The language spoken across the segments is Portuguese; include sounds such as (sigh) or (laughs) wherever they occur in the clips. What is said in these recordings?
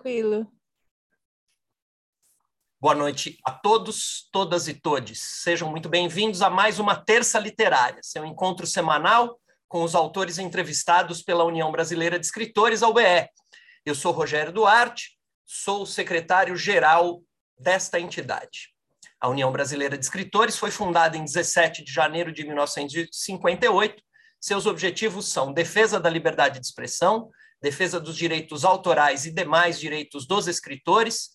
Tranquilo. Boa noite a todos, todas e todes. Sejam muito bem-vindos a mais uma Terça Literária, seu encontro semanal com os autores entrevistados pela União Brasileira de Escritores, a UBE. Eu sou Rogério Duarte, sou o secretário-geral desta entidade. A União Brasileira de Escritores foi fundada em 17 de janeiro de 1958. Seus objetivos são defesa da liberdade de expressão, defesa dos direitos autorais e demais direitos dos escritores,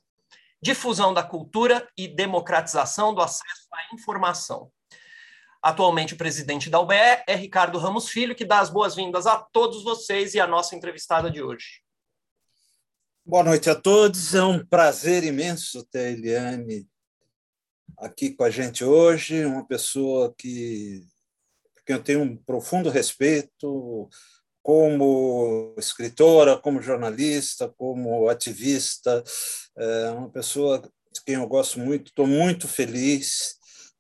difusão da cultura e democratização do acesso à informação. Atualmente, o presidente da UBE é Ricardo Ramos Filho, que dá as boas-vindas a todos vocês e a nossa entrevistada de hoje. Boa noite a todos. É um prazer imenso ter a Eliane aqui com a gente hoje, uma pessoa que, que eu tenho um profundo respeito, como escritora, como jornalista, como ativista, é uma pessoa de quem eu gosto muito, estou muito feliz,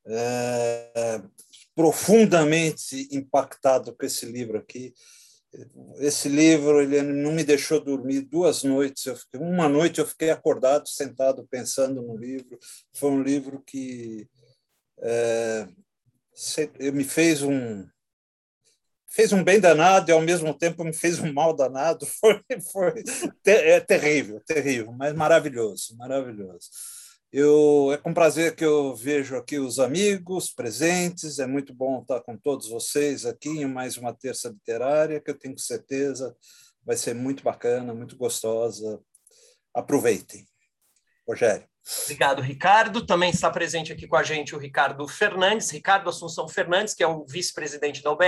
é, profundamente impactado com esse livro aqui. Esse livro ele não me deixou dormir duas noites. Eu fiquei, uma noite eu fiquei acordado, sentado, pensando no livro. Foi um livro que é, me fez um fez um bem danado e ao mesmo tempo me fez um mal danado. (laughs) Foi, foi é terrível, terrível, mas maravilhoso, maravilhoso. Eu, é com prazer que eu vejo aqui os amigos presentes. É muito bom estar com todos vocês aqui em mais uma terça literária, que eu tenho certeza vai ser muito bacana, muito gostosa. Aproveitem. Rogério. Obrigado, Ricardo. Também está presente aqui com a gente o Ricardo Fernandes, Ricardo Assunção Fernandes, que é o vice-presidente da OBE,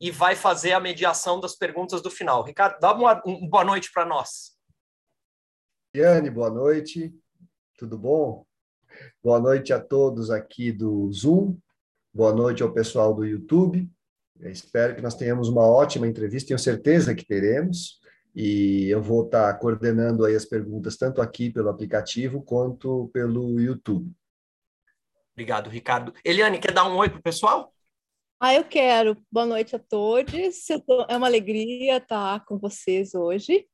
e vai fazer a mediação das perguntas do final. Ricardo, dá uma, uma boa noite para nós. Yane, boa noite. Tudo bom? Boa noite a todos aqui do Zoom. Boa noite ao pessoal do YouTube. Eu espero que nós tenhamos uma ótima entrevista, tenho certeza que teremos. E eu vou estar coordenando aí as perguntas, tanto aqui pelo aplicativo quanto pelo YouTube. Obrigado, Ricardo. Eliane, quer dar um oi para o pessoal? Ah, eu quero. Boa noite a todos. É uma alegria estar com vocês hoje.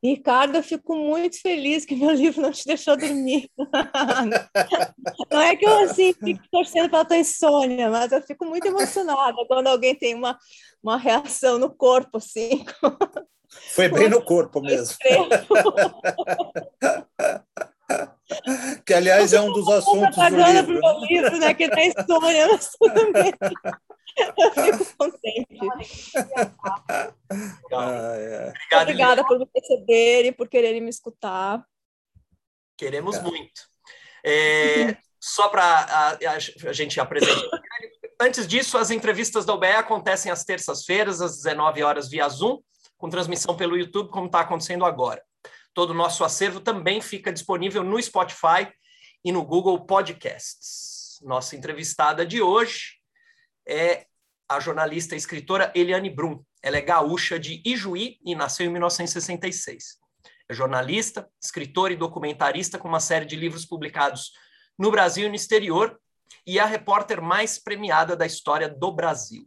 Ricardo, eu fico muito feliz que meu (laughs) livro não te deixou dormir. (laughs) Não é que eu assim fico torcendo para a tua insônia, mas eu fico muito emocionada quando alguém tem uma, uma reação no corpo assim. (laughs) Foi bem no corpo mesmo. que aliás é um dos assuntos do livro. Pro né? livro, né? Que tá insônia, mas tudo bem. Eu fico (laughs) contente. (laughs) Ah, é. Obrigada por me receberem, por quererem me escutar. Queremos é. muito. É, (laughs) só para a, a, gente apresentar. Antes disso, as entrevistas da UBE acontecem às terças-feiras, às 19 horas, via Zoom, com transmissão pelo YouTube, como está acontecendo agora. Todo o nosso acervo também fica disponível no Spotify e no Google Podcasts. Nossa entrevistada de hoje é a jornalista e escritora Eliane Brum. Ela é gaúcha de Ijuí e nasceu em 1966. É jornalista, escritora e documentarista com uma série de livros publicados no Brasil e no exterior e é a repórter mais premiada da história do Brasil.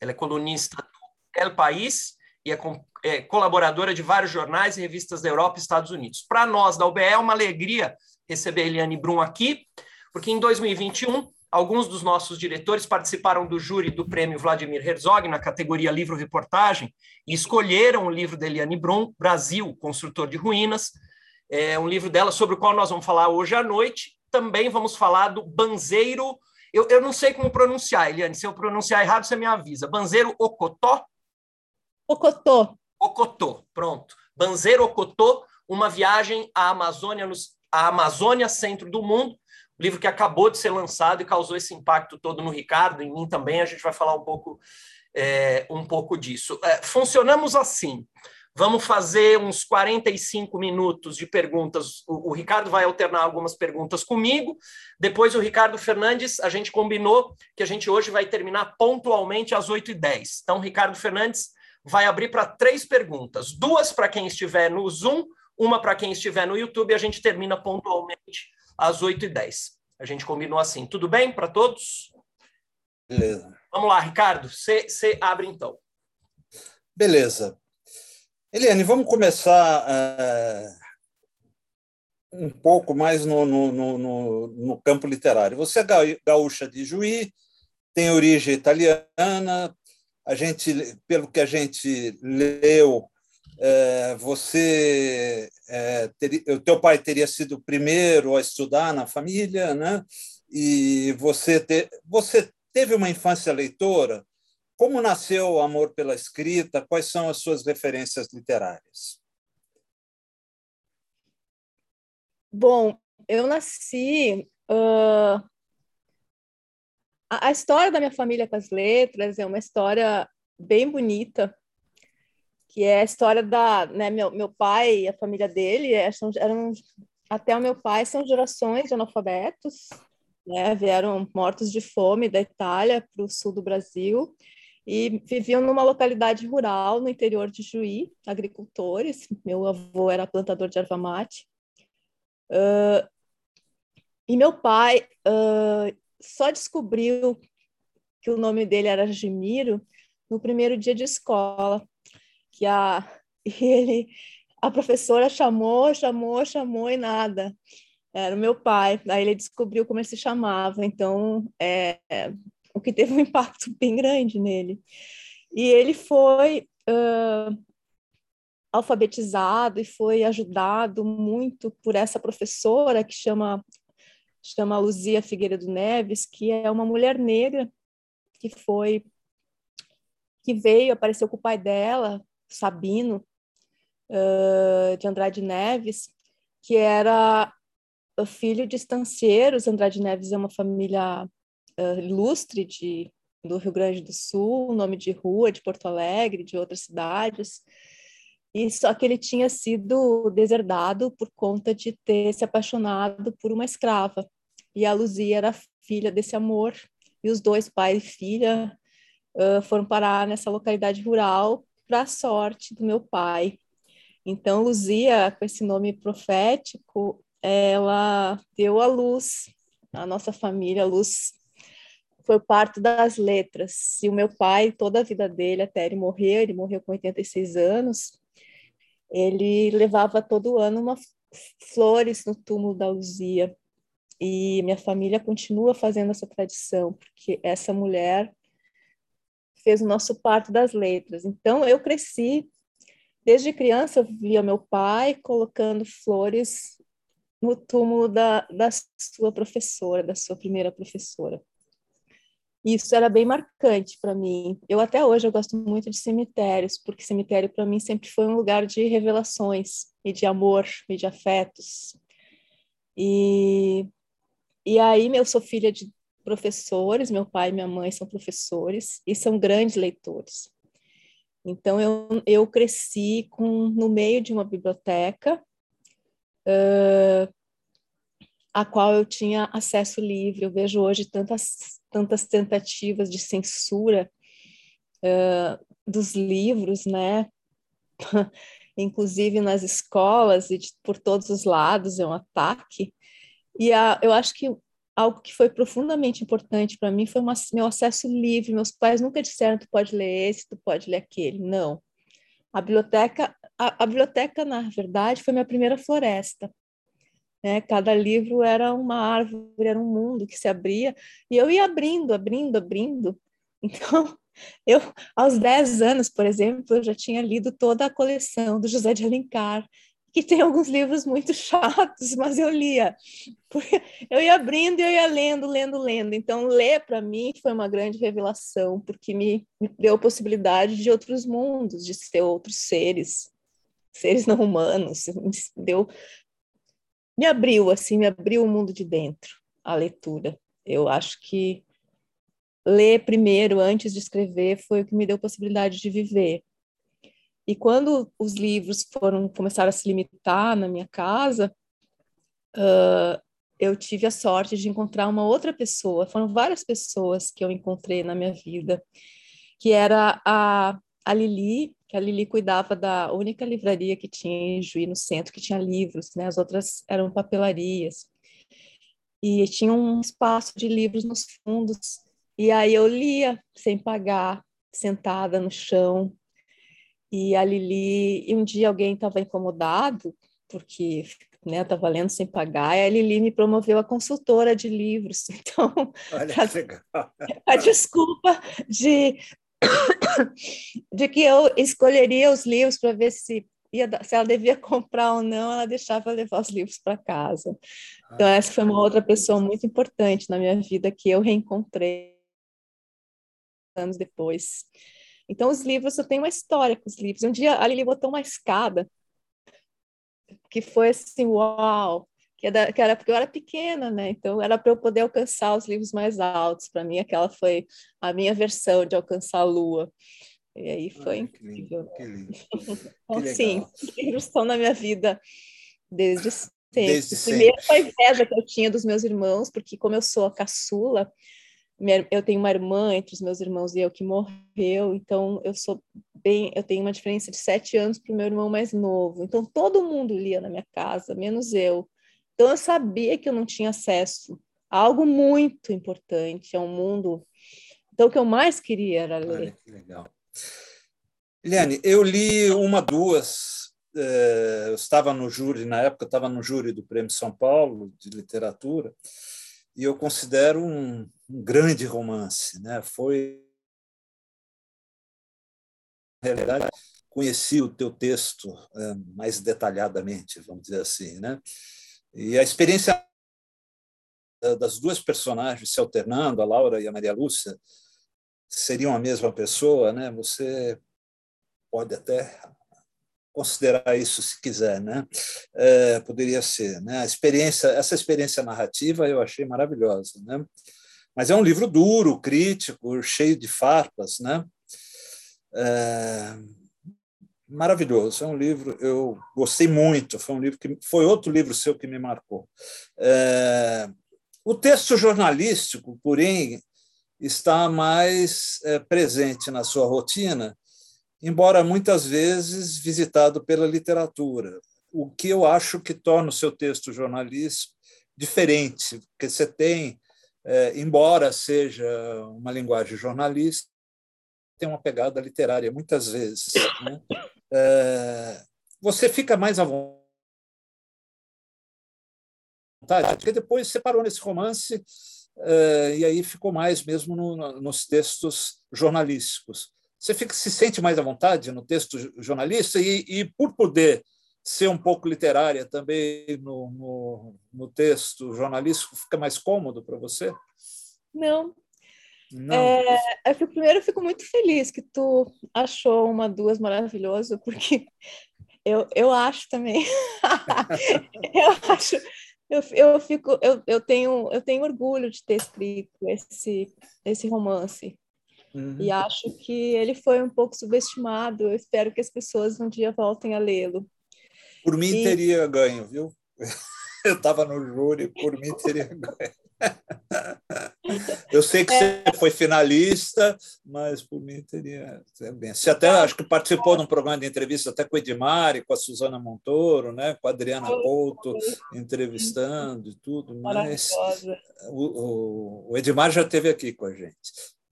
Ela é colunista do El País e é, é colaboradora de vários jornais e revistas da Europa e Estados Unidos. Para nós da UBE é uma alegria receber a Eliane Brum aqui, porque em 2021 Alguns dos nossos diretores participaram do júri do prêmio Vladimir Herzog na categoria livro-reportagem e escolheram o livro de Eliane Brum, Brasil, Construtor de Ruínas, é um livro dela sobre o qual nós vamos falar hoje à noite. Também vamos falar do Banzeiro, eu, eu não sei como pronunciar, Eliane, se eu pronunciar errado, você me avisa. Banzeiro Ocotó? Ocotó. Ocotó, pronto. Banzeiro Ocotó, uma viagem à Amazônia, nos, à Amazônia, centro do mundo, livro que acabou de ser lançado e causou esse impacto todo no Ricardo, em mim também, a gente vai falar um pouco, é, um pouco disso. É, funcionamos assim. Vamos fazer uns 45 minutos de perguntas. O, o, Ricardo vai alternar algumas perguntas comigo. Depois, o Ricardo Fernandes, a gente combinou que a gente hoje vai terminar pontualmente às 8h10. Então, Ricardo Fernandes vai abrir para três perguntas: duas para quem estiver no Zoom, uma para quem estiver no YouTube, a gente termina pontualmente às 8h10. A gente combinou assim. Tudo bem para todos? Beleza. Vamos lá, Ricardo. Você abre então. Beleza. Eliane, vamos começar uh, um pouco mais no, no, no, no campo literário. Você é gaúcha de Juí, tem origem italiana. A gente, pelo que a gente leu, você, é, o teu pai teria sido o primeiro a estudar na família, né? E você, te, você teve uma infância leitora. Como nasceu o amor pela escrita? Quais são as suas referências literárias? Bom, eu nasci. Uh, a, a história da minha família com as letras é uma história bem bonita, que é a história da. Né, meu, meu pai e a família dele é, são, eram. Até o meu pai são gerações de analfabetos, né, vieram mortos de fome da Itália para o sul do Brasil e viviam numa localidade rural no interior de Juí, agricultores. Meu avô era plantador de erva mate. Uh, e meu pai uh, só descobriu que o nome dele era Gemiro no primeiro dia de escola, que a (laughs) ele a professora chamou, chamou, chamou e nada. Era o meu pai. Aí ele descobriu como ele se chamava. Então, é, é o que teve um impacto (laughs) bem grande nele. E ele foi uh, alfabetizado e foi ajudado muito por essa professora que chama chama Luzia Figueiredo Neves, que é uma mulher negra que foi que veio, apareceu com o pai dela, Sabino, uh, de Andrade Neves, que era filho de estancieiros. Andrade Neves é uma família uh, ilustre de, do Rio Grande do Sul, nome de rua, de Porto Alegre, de outras cidades. E só que ele tinha sido deserdado por conta de ter se apaixonado por uma escrava. E a Luzia era filha desse amor. E os dois, pai e filha, uh, foram parar nessa localidade rural para a sorte do meu pai. Então, Luzia, com esse nome profético, ela deu a luz, a nossa família, a luz foi parte das letras. E o meu pai, toda a vida dele, até ele morrer, ele morreu com 86 anos, ele levava todo ano uma, flores no túmulo da Luzia. E minha família continua fazendo essa tradição, porque essa mulher fez o nosso parto das letras. Então, eu cresci, desde criança, eu via meu pai colocando flores no túmulo da, da sua professora, da sua primeira professora. Isso era bem marcante para mim. Eu até hoje eu gosto muito de cemitérios, porque cemitério para mim sempre foi um lugar de revelações e de amor e de afetos. E e aí eu sou filha de professores, meu pai e minha mãe são professores e são grandes leitores. Então eu eu cresci com no meio de uma biblioteca uh, a qual eu tinha acesso livre. Eu vejo hoje tantas tantas tentativas de censura uh, dos livros, né? (laughs) Inclusive nas escolas e de, por todos os lados é um ataque. E a, eu acho que algo que foi profundamente importante para mim foi uma, meu acesso livre. Meus pais nunca disseram tu pode ler esse, tu pode ler aquele. Não. A biblioteca, a, a biblioteca na verdade foi minha primeira floresta. Né? Cada livro era uma árvore, era um mundo que se abria, e eu ia abrindo, abrindo, abrindo. (laughs) Então, eu, aos 10 anos, por exemplo, eu já tinha lido toda a coleção do José de Alencar, que tem alguns livros muito (laughs) chatos, mas eu lia. Eu ia abrindo e eu ia lendo, lendo, lendo. Então, ler para mim foi uma grande revelação, porque me, me deu a possibilidade de outros mundos, de ser outros seres, seres não humanos. Deu me abriu, assim, me abriu o mundo de dentro, a leitura. Eu acho que ler primeiro, antes de escrever, foi o que me deu possibilidade de viver. E quando os livros foram começar a se limitar na minha casa, uh, eu tive a sorte de encontrar uma outra pessoa. Foram várias pessoas que eu encontrei na minha vida, que era a, a Lili, que a Lili cuidava da única livraria que tinha em Juí, no centro, que tinha livros, né? As outras eram papelarias. E tinha um espaço de livros nos fundos. E aí eu lia sem pagar, sentada no chão. E a Lili, e um dia alguém estava incomodado, porque né, estava lendo sem pagar, e a Lili me promoveu a consultora de livros. (laughs) Então, que legal. a desculpa de, de que eu escolheria os livros para ver se, ia, se ela devia comprar ou não, ela deixava eu levar os livros para casa. Então, Ah, essa foi uma outra pessoa muito importante na minha vida que eu reencontrei anos depois. Então, os livros, eu tenho uma história com os livros. Um dia a Lili botou uma escada que foi assim, uau! Que era, que era porque eu era pequena, né? Então, era para eu poder alcançar os livros mais altos. Para mim, aquela foi a minha versão de alcançar a lua. E aí foi olha que lindo, incrível. que lindo. (laughs) Então, que sim, os livros estão na minha vida desde sempre. Desde Primeiro, a inveja que eu tinha dos meus irmãos, porque como eu sou a caçula, eu tenho uma irmã entre os meus irmãos e eu que morreu, então eu sou bem, eu tenho uma diferença de sete anos para o meu irmão mais novo. Então todo mundo lia na minha casa, menos eu. Então eu sabia que eu não tinha acesso a algo muito importante, a um mundo. Então o que eu mais queria era ler. Olha que legal. Eliane, eu li uma, duas. eh, eu estava no júri, na época, eu estava no júri do Prêmio São Paulo de Literatura, e eu considero um, um grande romance. Né? Foi. Na realidade, conheci o teu texto eh, mais detalhadamente, vamos dizer assim. Né? E a experiência das duas personagens se alternando, a Laura e a Maria Lúcia, seriam a mesma pessoa, né? Você pode até considerar isso se quiser, né? É, poderia ser, né? A experiência, essa experiência narrativa eu achei maravilhosa, né? Mas é um livro duro, crítico, cheio de farpas, né? É, maravilhoso, é um livro eu gostei muito, foi um livro que foi outro livro seu que me marcou. É, o texto jornalístico, porém, está mais é, presente na sua rotina, embora muitas vezes visitado pela literatura, o que eu acho que torna o seu texto jornalístico diferente, porque você tem, é, embora seja uma linguagem jornalística, tem uma pegada literária muitas vezes. Né? É, você fica mais à vontade, porque depois você parou nesse romance Uh, e aí ficou mais mesmo no, nos textos jornalísticos. Você fica, se sente mais à vontade no texto jornalista e, e por poder ser um pouco literária também no, no, no texto jornalístico, fica mais cômodo para você? Não. Não. É, eu fico, primeiro, eu fico muito feliz que tu achou uma duas maravilhoso, porque (laughs) eu, eu acho também. (laughs) eu acho eu, eu fico eu, eu tenho eu tenho orgulho de ter escrito esse esse romance uhum. e acho que ele foi um pouco subestimado eu espero que as pessoas um dia voltem a lê-lo por mim e... teria ganho viu (laughs) eu estava no júri por mim teria ganho (laughs) eu sei que é. você foi finalista, mas por mim teria bem. Você até acho que participou de um programa de entrevista até com o Edmar e com a Suzana Montoro, né? com a Adriana Couto entrevistando e tudo, mas o, o, Edmar já esteve aqui com a gente.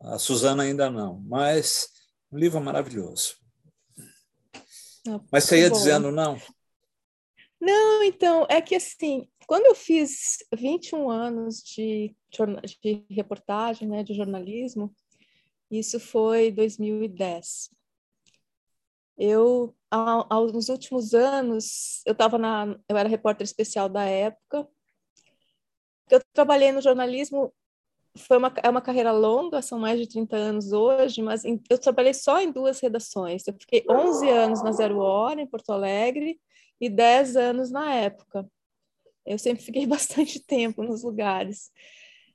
A Suzana ainda não, mas um livro maravilhoso. Mas você ia dizendo não? Não, então, é que assim, quando eu fiz 21 anos de, de reportagem, né, de jornalismo, isso foi 2010. Eu, ao, nos últimos anos, eu estava na, eu era repórter especial da época. Eu trabalhei no jornalismo, foi uma, é uma carreira longa, são mais de 30 anos hoje, mas em, eu trabalhei só em duas redações. Eu fiquei 11 anos na Zero Hora, em Porto Alegre, e 10 anos na época. Eu sempre fiquei (laughs) bastante tempo nos lugares.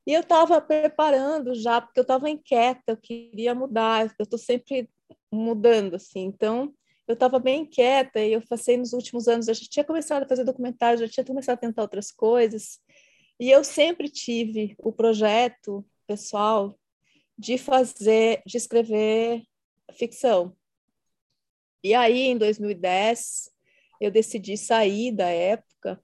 E eu estava preparando já, porque eu estava inquieta, eu queria mudar, eu estou sempre mudando, assim. Então, eu estava bem inquieta e eu passei nos últimos anos, eu já tinha começado a fazer documentário, já tinha começado a tentar outras coisas. E eu sempre tive o projeto pessoal de fazer, de escrever ficção. E aí, em 2010, eu decidi sair da época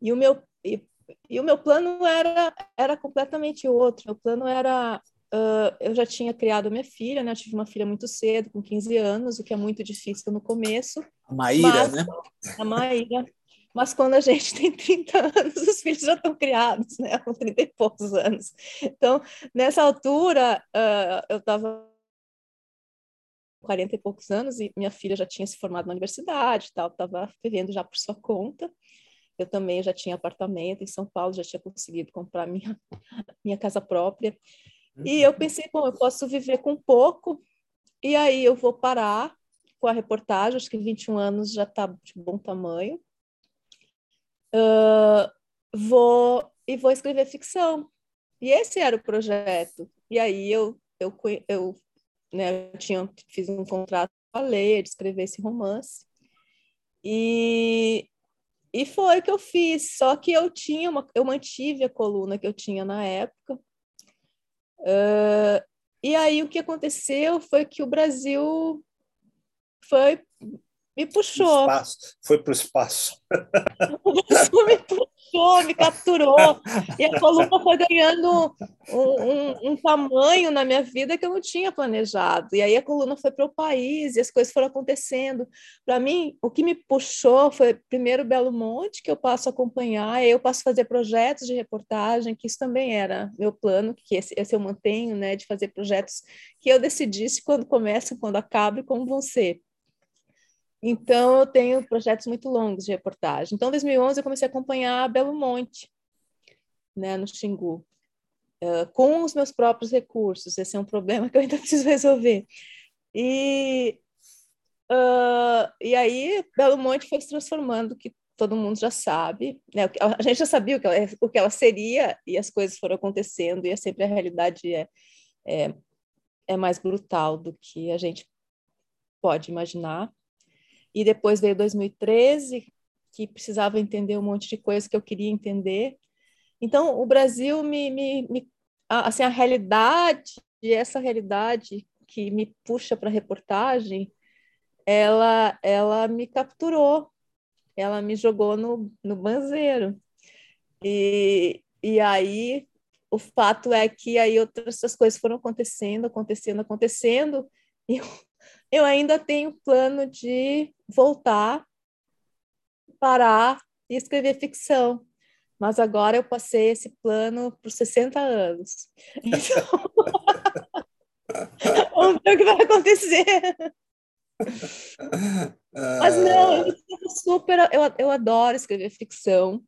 e o meu e, e o meu plano era era completamente outro. Meu plano era uh, eu já tinha criado minha filha, né? Eu tive uma filha muito cedo, com 15 anos, o que é muito difícil no começo. A Maíra, mas, né? A Maíra. mas quando a gente (laughs) tem 30 anos, os filhos já estão criados, né? Com 30 e poucos anos. Então, nessa altura, uh, eu estava 40 e poucos anos e minha filha já tinha se formado na universidade, tal, estava vivendo já por sua conta. Eu também já tinha apartamento em São Paulo, já tinha conseguido comprar minha (laughs) minha casa própria. E eu pensei, bom, eu posso viver com pouco, e aí eu vou parar com a reportagem, acho que 21 anos já está de bom tamanho. Uh, vou e vou escrever ficção. E esse era o projeto. E aí eu eu eu, né, eu tinha fiz um contrato com a Leia de escrever esse romance. E e foi o que eu fiz, só que eu tinha uma, eu mantive a coluna que eu tinha na época. Uh, e aí o que aconteceu foi que o Brasil foi me puxou. Espaço. Foi para o espaço. O Brasil me puxou, me capturou. E a coluna foi ganhando um, um, um, tamanho na minha vida que eu não tinha planejado. E aí a coluna foi para o país e as coisas foram acontecendo. Para mim, o que me puxou foi primeiro Belo Monte, que eu passo a acompanhar, aí eu passo a fazer projetos de reportagem, que isso também era meu plano, que esse, esse eu mantenho, né, de fazer projetos que eu decidisse quando começa, quando acaba e como vão ser. Então, eu tenho projetos muito longos de reportagem. Então, em 2011, eu comecei a acompanhar Belo Monte, né, no Xingu, uh, com os meus próprios recursos. Esse é um problema (laughs) que eu ainda preciso resolver. E, uh, e aí, Belo Monte foi se transformando, que todo mundo já sabe. Né? A gente já sabia o que, ela, o que ela seria, e as coisas foram acontecendo, e é sempre a realidade é, é, é mais brutal do que a gente pode imaginar. E depois veio 2013, que precisava entender um monte de coisas que eu queria entender. Então, o Brasil me, me, me assim, a realidade, essa realidade que me puxa para a reportagem, ela, ela me capturou, ela me jogou no, no banzeiro. E, e aí, o fato é que aí outras coisas foram acontecendo, acontecendo, acontecendo, e eu eu ainda tenho plano de voltar, parar e escrever ficção. Mas agora eu passei esse plano por 60 anos. (laughs) Então, (laughs) vamos ver o que vai acontecer. Mas não, eu super, eu, eu adoro escrever ficção.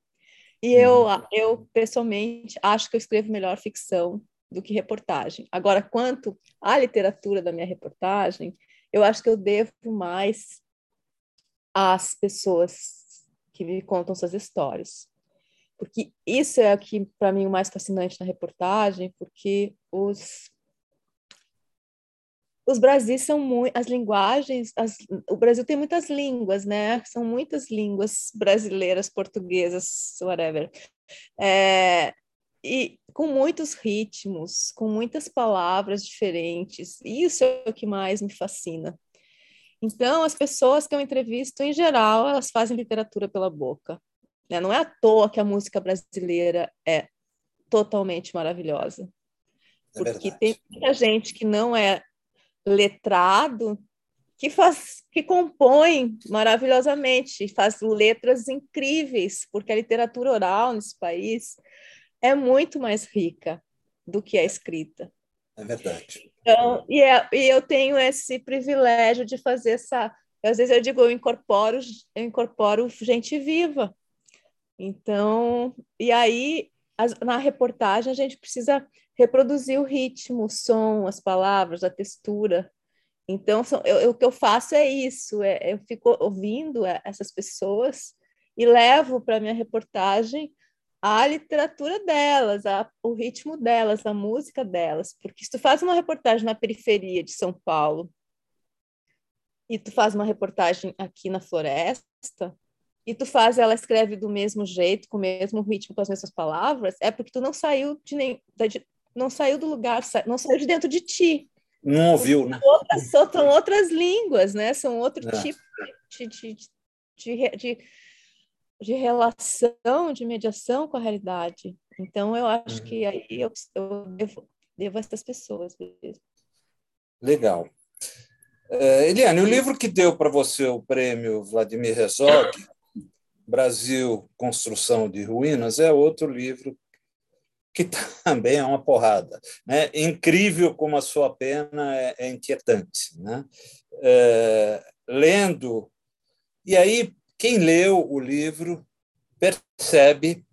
E eu, uhum. eu, pessoalmente, acho que eu escrevo melhor ficção do que reportagem. Agora, quanto à literatura da minha reportagem, eu acho que eu devo mais às pessoas que me contam suas histórias. Porque isso é o que, para mim, o mais fascinante na reportagem, porque os os Brasis são muito as linguagens as, o Brasil tem muitas línguas né são muitas línguas brasileiras portuguesas whatever é, e com muitos ritmos, com muitas palavras diferentes. Isso é o que mais me fascina. Então, as pessoas que eu entrevisto, em geral, elas fazem literatura pela boca. Né? Não é à toa que a música brasileira é totalmente maravilhosa. É porque tem muita gente que não é letrado que faz que compõe maravilhosamente, faz letras incríveis, porque a literatura oral nesse país é muito mais rica do que a escrita. É verdade. Então, e, é, e eu tenho esse privilégio de fazer essa. Às vezes eu digo, eu incorporo, eu incorporo gente viva. Então, e aí, as, na reportagem, a gente precisa reproduzir o ritmo, o som, as palavras, a textura. Então, são, eu, eu, o que eu faço é isso: é, eu fico ouvindo essas pessoas e levo para minha reportagem a literatura delas, a, o ritmo delas, a música delas. Porque se tu faz uma reportagem na periferia de São Paulo e tu faz uma reportagem aqui na floresta e tu faz ela escreve do mesmo jeito, com o mesmo ritmo, com as mesmas palavras, é porque tu não saiu de nem de, não saiu do lugar, não saiu de dentro de ti. Não ouviu, né? Outras, são outras línguas, né? São outro é. tipo de, de, de, de relação, de mediação com a realidade. Então, eu acho que uhum. aí eu, eu devo, devo a essas pessoas mesmo. Legal. Uh, Eliane, o livro que deu para você o prêmio Vladimir Herzog Brasil, Construção de Ruínas, é outro livro que (laughs) também é uma porrada. Né? Incrível como a sua pena é, é inquietante. Né? É, lendo, e aí quem leu o livro percebe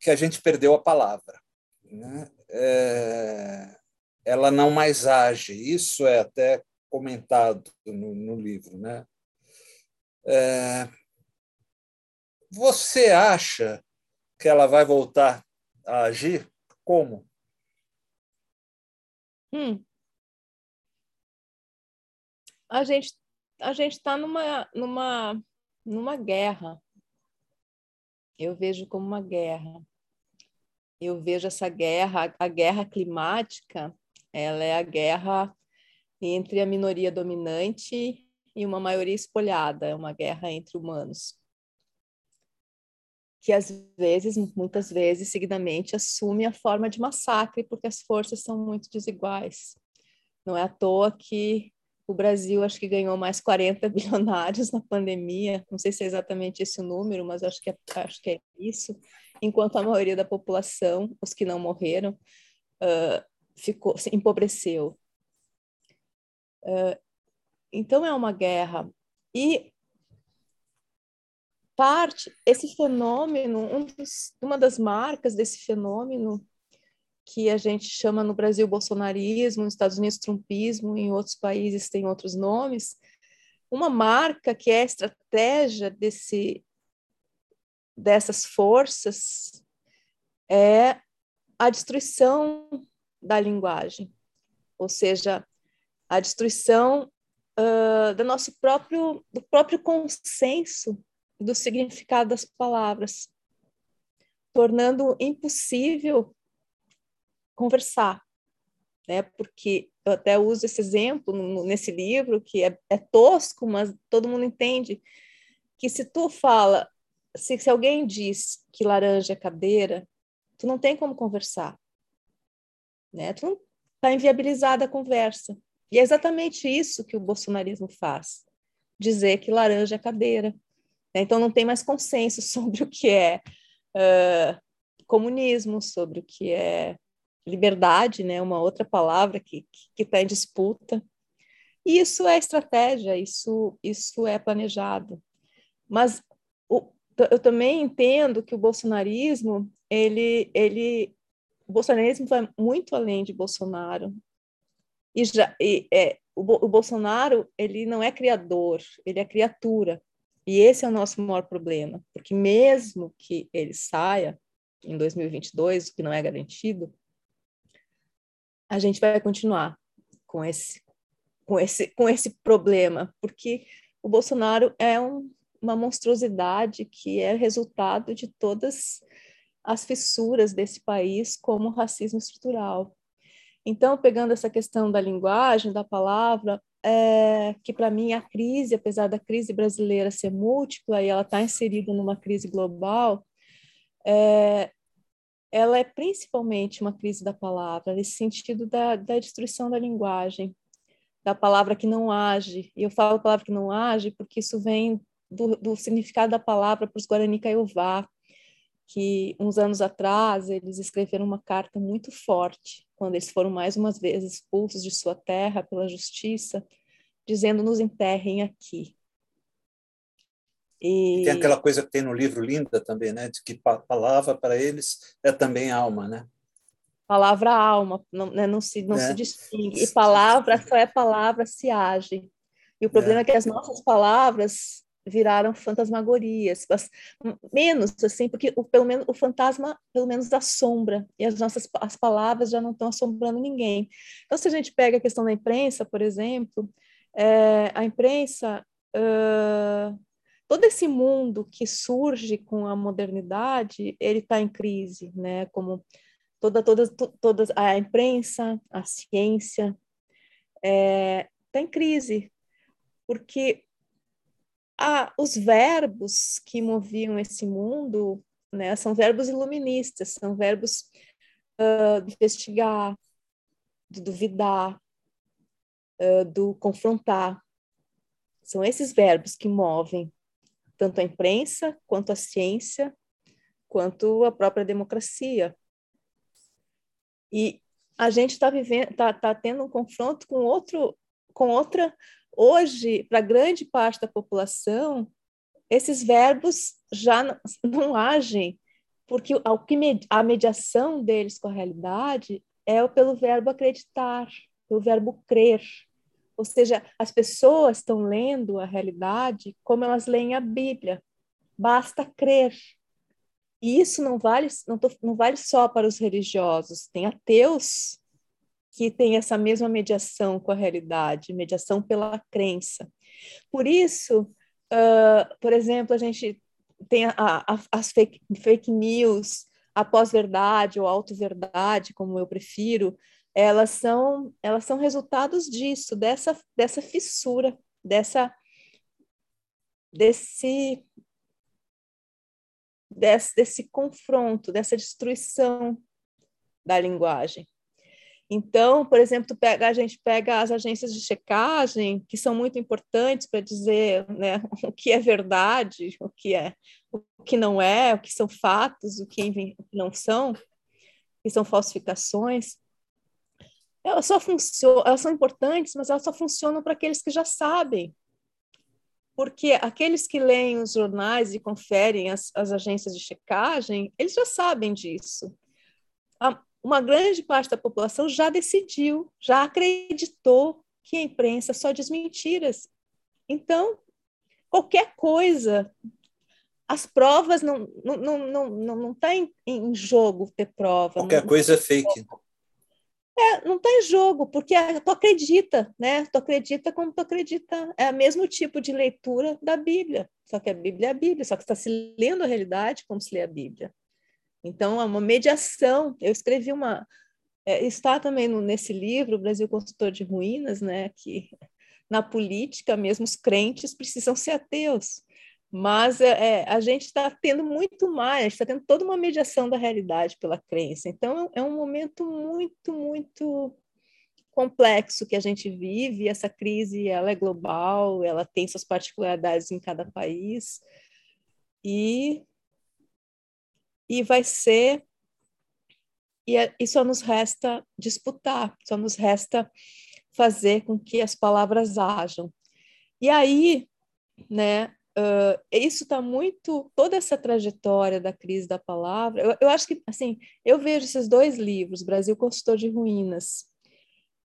que a gente perdeu a palavra. Né? É, ela não mais age. Isso é até comentado no, no livro. Né? É, você acha que ela vai voltar a agir? Como? Hum. A gente a gente está numa numa numa guerra. Eu vejo como uma guerra eu vejo essa guerra, a guerra climática, ela é a guerra entre a minoria dominante e uma maioria espolhada, é uma guerra entre humanos. Que às vezes, muitas vezes, seguidamente, assume a forma de massacre, porque as forças são muito desiguais. Não é à toa que o Brasil acho que ganhou mais 40 (laughs) bilionários na pandemia, não sei se é exatamente esse o número, mas acho que é, acho que é isso enquanto a maioria da população, os que não morreram, uh, ficou, empobreceu. Uh, então é uma guerra. E parte, esse fenômeno, um dos, uma das marcas desse fenômeno, que a gente chama no Brasil bolsonarismo, nos Estados Unidos trumpismo, em outros países tem outros nomes, uma marca que é a estratégia desse, dessas forças é a destruição da linguagem, ou seja, a destruição uh, do nosso próprio do próprio consenso do significado das palavras, tornando impossível conversar, né? Porque eu até uso esse exemplo nesse livro que é, é tosco, mas todo mundo entende que se tu fala se, se alguém diz que laranja é cadeira, tu não tem como conversar. Né? Tu está inviabilizada a conversa. E é exatamente isso que o bolsonarismo faz, dizer que laranja é cadeira. Né? Então não tem mais consenso (laughs) sobre o que é uh, comunismo, sobre o que é liberdade, né? uma outra palavra que está em disputa. E isso é estratégia, isso, isso é planejado. Mas o, eu também entendo que o bolsonarismo, ele, ele, o bolsonarismo vai muito além de Bolsonaro. E, já, e é, o, o Bolsonaro, ele não é criador, ele é criatura. E esse é o nosso maior problema, porque mesmo que ele saia em 2022, o que não é garantido, a gente vai continuar com esse, com esse, com esse problema, porque o Bolsonaro é um uma monstruosidade que é resultado de todas as fissuras desse país, como racismo estrutural. Então, pegando essa questão da linguagem, da palavra, é, que para mim a crise, apesar da crise brasileira ser múltipla e ela está inserida numa crise global, é, ela é principalmente uma crise da palavra, nesse sentido da, da destruição da linguagem, da palavra que não age. E eu falo palavra que não age porque isso vem do, do significado da palavra para os Guarani Kaiowá, que uns anos atrás eles escreveram uma carta muito forte, quando eles foram mais uma vez expulsos de sua terra pela justiça, dizendo: nos enterrem aqui. E... Tem aquela coisa que tem no livro linda também, né? De que palavra para eles é também alma, né? Palavra alma, não, né? não, se, não é. se distingue. E palavra só é palavra se age. E o problema é, é que as nossas palavras viraram fantasmagorias, menos assim, porque o, pelo menos o fantasma pelo menos assombra e as nossas as palavras já não estão assombrando ninguém. Então, se a gente pega a questão da imprensa, por exemplo, é, a imprensa uh, todo esse mundo que surge com a modernidade, ele está em crise, né? Como toda toda toda a imprensa, a ciência está é, tá em crise porque ah, os verbos que moviam esse mundo né, são verbos iluministas, são verbos uh, de investigar, de duvidar, uh, do confrontar. São esses verbos que movem tanto a imprensa, quanto a ciência, quanto a própria democracia. E a gente está vivendo, está tá tendo um confronto com outro, com outra. Hoje, para grande parte da população, esses verbos já não, (laughs) não agem, porque a mediação deles com a realidade é pelo verbo acreditar, pelo verbo crer. Ou seja, as pessoas estão lendo a realidade como elas leem a Bíblia. Basta crer. E isso não vale, não, tô, não vale só para os religiosos. Tem ateus que têm essa mesma mediação com a realidade, mediação pela crença. Por isso, uh, por exemplo, a gente tem a, a, as fake, fake news, a pós-verdade ou auto-verdade, como eu prefiro, elas são, elas são resultados disso, dessa, dessa fissura, dessa, desse, desse, desse confronto, dessa destruição da linguagem. Então, por exemplo, pega, a gente pega as agências de checagem, que são muito importantes para dizer né, (laughs) o que é verdade, o que é, o que não é, o que são fatos, o que não são, que são falsificações elas só funcionam, elas são importantes, mas elas só funcionam para aqueles que já sabem. Porque aqueles que leem os jornais e conferem as, as agências de checagem, eles já sabem disso. A, uma grande parte da população já decidiu, já acreditou que a imprensa só diz mentiras. Então, qualquer coisa, as provas não não não não não, não tá em, em jogo ter prova. Qualquer não, coisa é fake. É, não está em jogo, porque tu acredita, né? Tu acredita como tu acredita. É o mesmo tipo de leitura da Bíblia, só que a Bíblia é a Bíblia, só que está se lendo a realidade como se lê a Bíblia. Então, é uma mediação. Eu escrevi uma. É, está também no, nesse livro, Brasil Construtor de Ruínas, né? Que na política, mesmo os crentes precisam ser ateus mas é, é a gente está tendo muito mais, está tendo toda uma mediação da realidade pela crença. Então, é um momento muito, muito complexo que a gente vive. Essa crise ela é global, ela tem suas particularidades em cada país e e vai ser e, é, e só nos resta disputar, só nos resta fazer com que as palavras hajam. E aí, né, Uh, isso está muito toda essa trajetória da crise da palavra. Eu, eu, acho que assim eu vejo esses dois livros, Brasil Construtor de Ruínas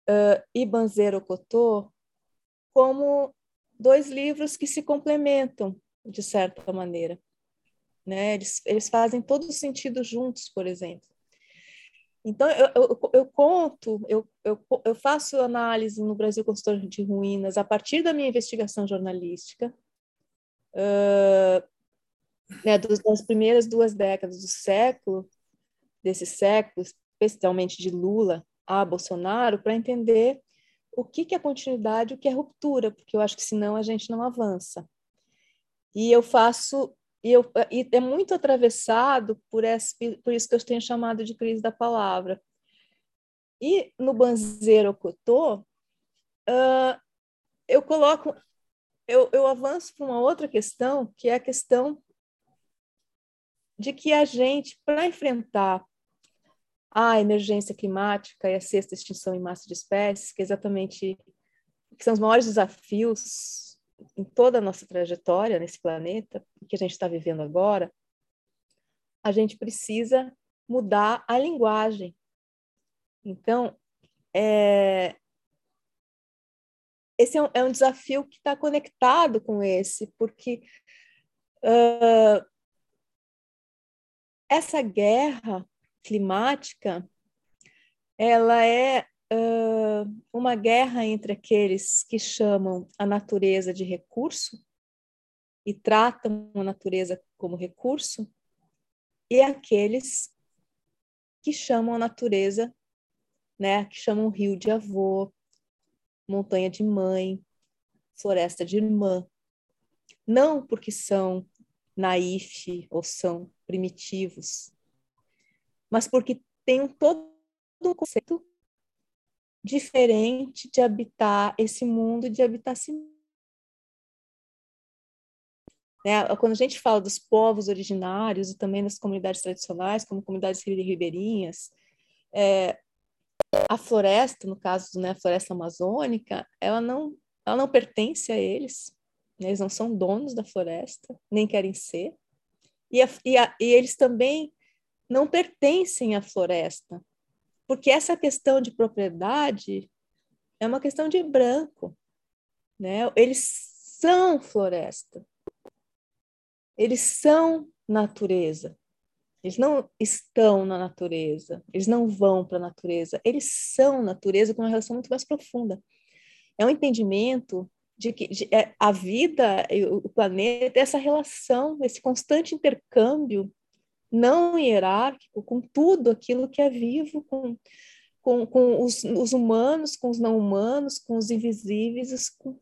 uh, e Banzeiro Cotô, como dois livros que se complementam de certa maneira, né? Eles, eles fazem todo sentido juntos, por exemplo. Então, eu, eu, eu, conto, eu, eu, eu faço análise no Brasil Construtor de Ruínas a partir da minha investigação jornalística, uh, né, das primeiras duas décadas do século, desse século, especialmente de Lula a Bolsonaro, para entender o que, que é continuidade, o que é ruptura, porque eu acho que senão a gente não avança. E eu faço, e, eu, e é muito atravessado por, esse, por isso que eu tenho chamado de crise da palavra. E no Banzeiro Cotô, uh, eu coloco eu, eu avanço para uma outra questão, que é a questão de que a gente, para enfrentar a emergência climática e a sexta extinção em massa de espécies, que é exatamente que são os maiores desafios em toda a nossa trajetória nesse planeta, que a gente está vivendo agora, a gente precisa mudar a linguagem. Então, é, esse é um, é um desafio que está conectado com esse, porque uh, essa guerra climática ela é uh, uma guerra entre aqueles que chamam a natureza de recurso e tratam a natureza como recurso e aqueles que chamam a natureza, né, que chamam o rio de avô, montanha de mãe, floresta de irmã. Não porque são naif ou são primitivos, mas porque tem todo um conceito diferente de habitar esse mundo, de habitar si Né? Quando a gente fala dos povos originários e também das comunidades tradicionais, como comunidades ribeirinhas, é, a floresta, no caso, né, a floresta amazônica, ela não, ela não pertence a eles, né? eles não são donos da floresta, nem querem ser, e, a, e, a, e eles também não pertencem à floresta, porque essa questão de propriedade é uma questão de branco, né? Eles são floresta, eles são natureza. Eles não estão na natureza, eles não vão para a natureza, eles são natureza com uma relação muito mais profunda. É um entendimento de que de, é, a vida, o planeta, essa relação, esse constante intercâmbio não hierárquico com tudo aquilo que é vivo, com, com, com os, os humanos, com os não humanos, com os invisíveis, com,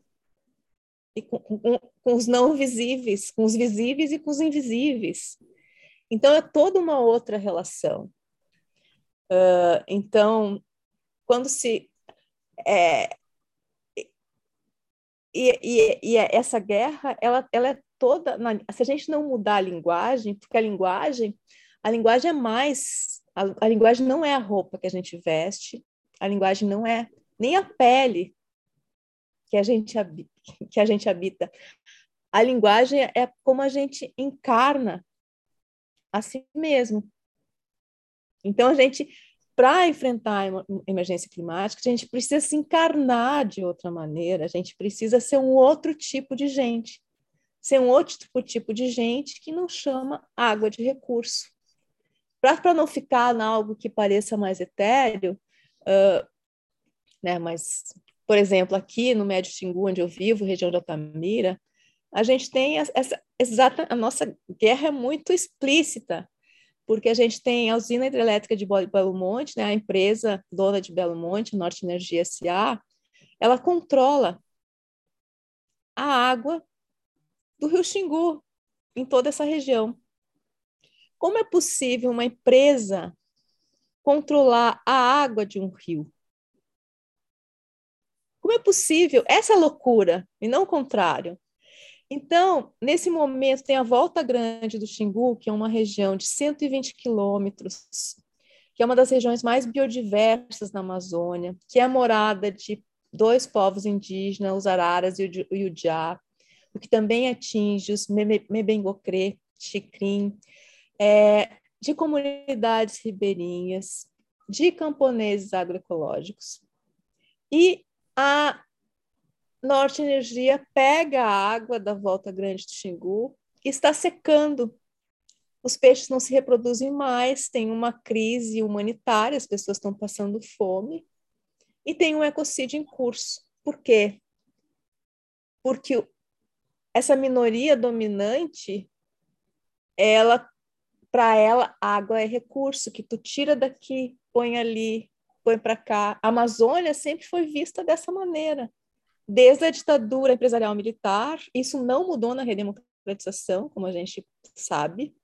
e com, com, com os não visíveis, com os visíveis e com os invisíveis. Então, é toda uma outra relação. Uh, então, quando se. É, e, e, e, essa guerra, ela, ela é toda. Na, se a gente não mudar a linguagem, porque a linguagem, a linguagem é mais. A, a linguagem não é a roupa que a gente veste, a linguagem não é nem a pele que a gente que a gente habita. A linguagem é como a gente encarna a si mesmo. Então, a gente, para enfrentar a emergência climática, a gente precisa se encarnar de outra maneira, a gente precisa ser um outro tipo de gente, ser um outro tipo de gente que não chama água de recurso. Para não ficar em algo que pareça mais etéreo, uh, né, mas, por exemplo, aqui no Médio Xingu, onde eu vivo, região de Altamira, a gente tem essa exata a nossa guerra é muito explícita porque a gente tem a usina hidrelétrica de Belo Monte, né, a empresa dona de Belo Monte, Norte Energia SA, ela controla a água do Rio Xingu em toda essa região. Como é possível uma empresa controlar a água de um rio? Como é possível essa loucura e não o contrário? Então, nesse momento, tem a Volta Grande do Xingu, que é uma região de 120 quilômetros, que é uma das regiões mais biodiversas da Amazônia, que é a morada de dois povos indígenas, os Araras e o Iujá, o que também atinge os Mebengocré, Xicrim, é, de comunidades ribeirinhas, de camponeses agroecológicos. E a Norte Energia pega a água da Volta Grande do Xingu e está secando. Os peixes não se reproduzem mais, tem uma crise humanitária, as pessoas estão passando fome e tem um ecocídio em curso. Por quê? Porque essa minoria dominante, ela para ela água é recurso que tu tira daqui, põe ali, põe para cá. A Amazônia sempre foi vista dessa maneira desde a ditadura empresarial militar, isso não mudou na redemocratização, como a gente sabe.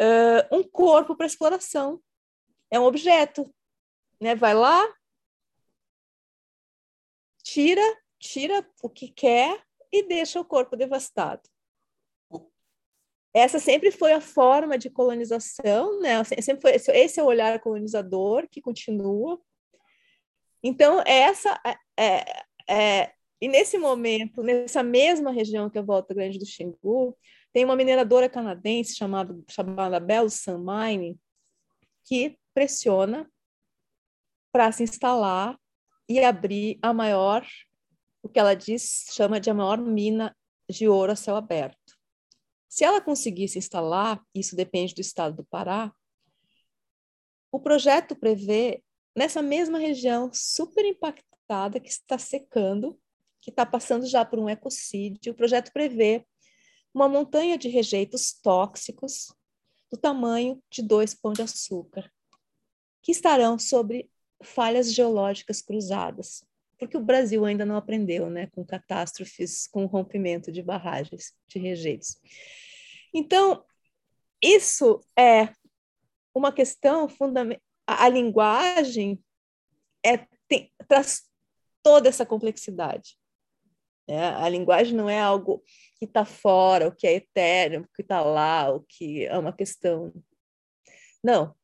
Uh, um corpo para exploração é um objeto, né? Vai lá, tira, tira o que quer e deixa o corpo devastado. Essa sempre foi a forma de colonização, né? Sempre foi esse é o olhar colonizador que continua. Então essa é, é e nesse momento, nessa mesma região que é a Volta Grande do Xingu, tem uma mineradora canadense chamada, chamada Bell Sun Mine, que pressiona para se instalar e abrir a maior, o que ela diz, chama de a maior mina de ouro a céu aberto. Se ela conseguir se instalar, isso depende do estado do Pará, o projeto prevê, nessa mesma região super impactante, que está secando, que está passando já por um ecocídio. O projeto prevê uma montanha de rejeitos tóxicos do tamanho de dois pães de açúcar, que estarão sobre falhas geológicas cruzadas, porque o Brasil ainda não aprendeu né, com catástrofes, com rompimento de barragens de rejeitos. Então, isso é uma questão fundamental. A, a linguagem é, tem, traz toda essa complexidade. Né? A linguagem não é algo que está fora, o que é eterno, o que está lá, o que é uma questão. Não.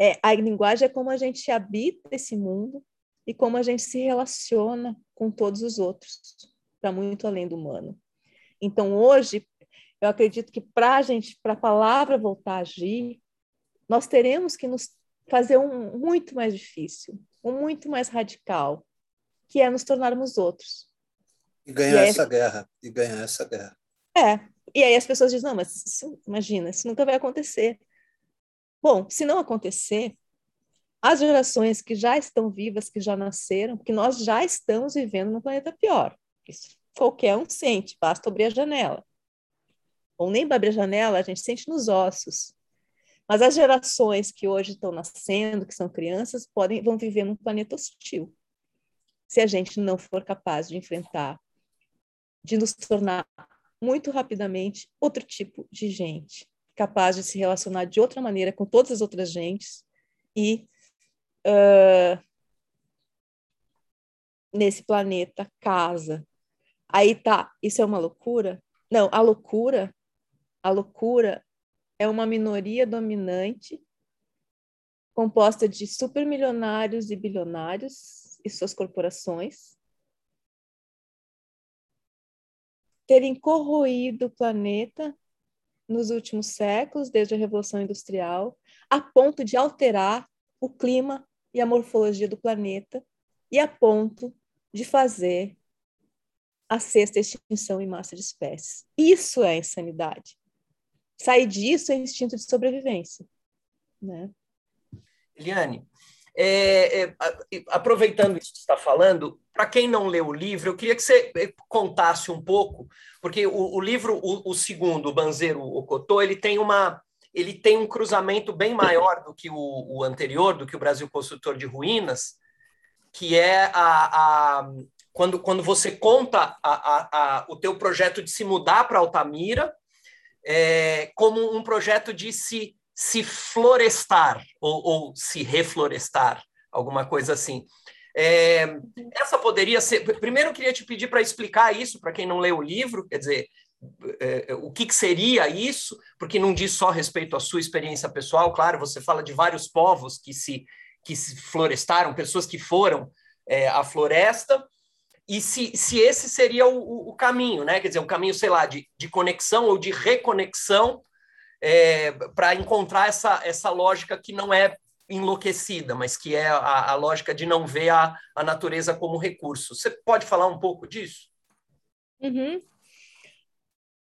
É, a linguagem é como a gente habita esse mundo e como a gente se relaciona com todos os outros, para muito além do humano. Então, hoje, eu acredito que para a gente, para a palavra voltar a agir, nós teremos que nos fazer um muito mais difícil, um muito mais radical, que é nos tornarmos outros. E ganhar e aí, essa guerra, e ganhar essa guerra. É, e aí as pessoas dizem, não, mas isso, imagina, isso nunca vai acontecer. Bom, se não acontecer, as gerações que já estão vivas, que já nasceram, porque nós já estamos vivendo num planeta pior. Isso qualquer um sente, basta abrir a janela. Ou nem abrir a janela, a gente sente nos ossos. Mas as gerações que hoje estão nascendo, que são crianças, podem vão viver num planeta hostil. Se a gente não for capaz de enfrentar, de nos tornar muito rapidamente outro tipo de gente, capaz de se relacionar de outra maneira com todas as outras gentes e uh, nesse planeta casa. Aí tá, isso é uma loucura? Não, a loucura, a loucura é uma minoria dominante composta de supermilionários e bilionários e suas corporações terem corroído o planeta nos últimos séculos, desde a Revolução Industrial, a ponto de alterar o clima e a morfologia do planeta e a ponto de fazer a sexta extinção em massa de espécies. Isso é insanidade. Sair disso é instinto de sobrevivência. Né? Eliane, é, é, aproveitando isso que você está falando, para quem não leu o livro, eu queria que você é, contasse um pouco, porque o, o livro, o, o, segundo, o Banzeiro Ocotô, ele tem uma ele tem um cruzamento bem maior do que o, o anterior, do que o Brasil Construtor de Ruínas, que é a, a quando, quando você conta a, a, o teu projeto de se mudar para Altamira é, como um projeto de se, se florestar ou, ou se reflorestar, alguma coisa assim. É, essa poderia ser. Primeiro, eu queria te pedir para explicar isso para quem não leu o livro, quer dizer, é, o que, que, seria isso, porque não diz só respeito à sua experiência pessoal, claro, você fala de vários povos que se, que se florestaram, pessoas que foram é, à floresta, e se, se esse seria o, o, caminho, né? Quer dizer, um caminho, sei lá, de, de conexão ou de reconexão é, para encontrar essa, essa lógica que não é enlouquecida, mas que é a, a lógica de não ver a, a natureza como recurso. Você pode falar um pouco disso? Uhum.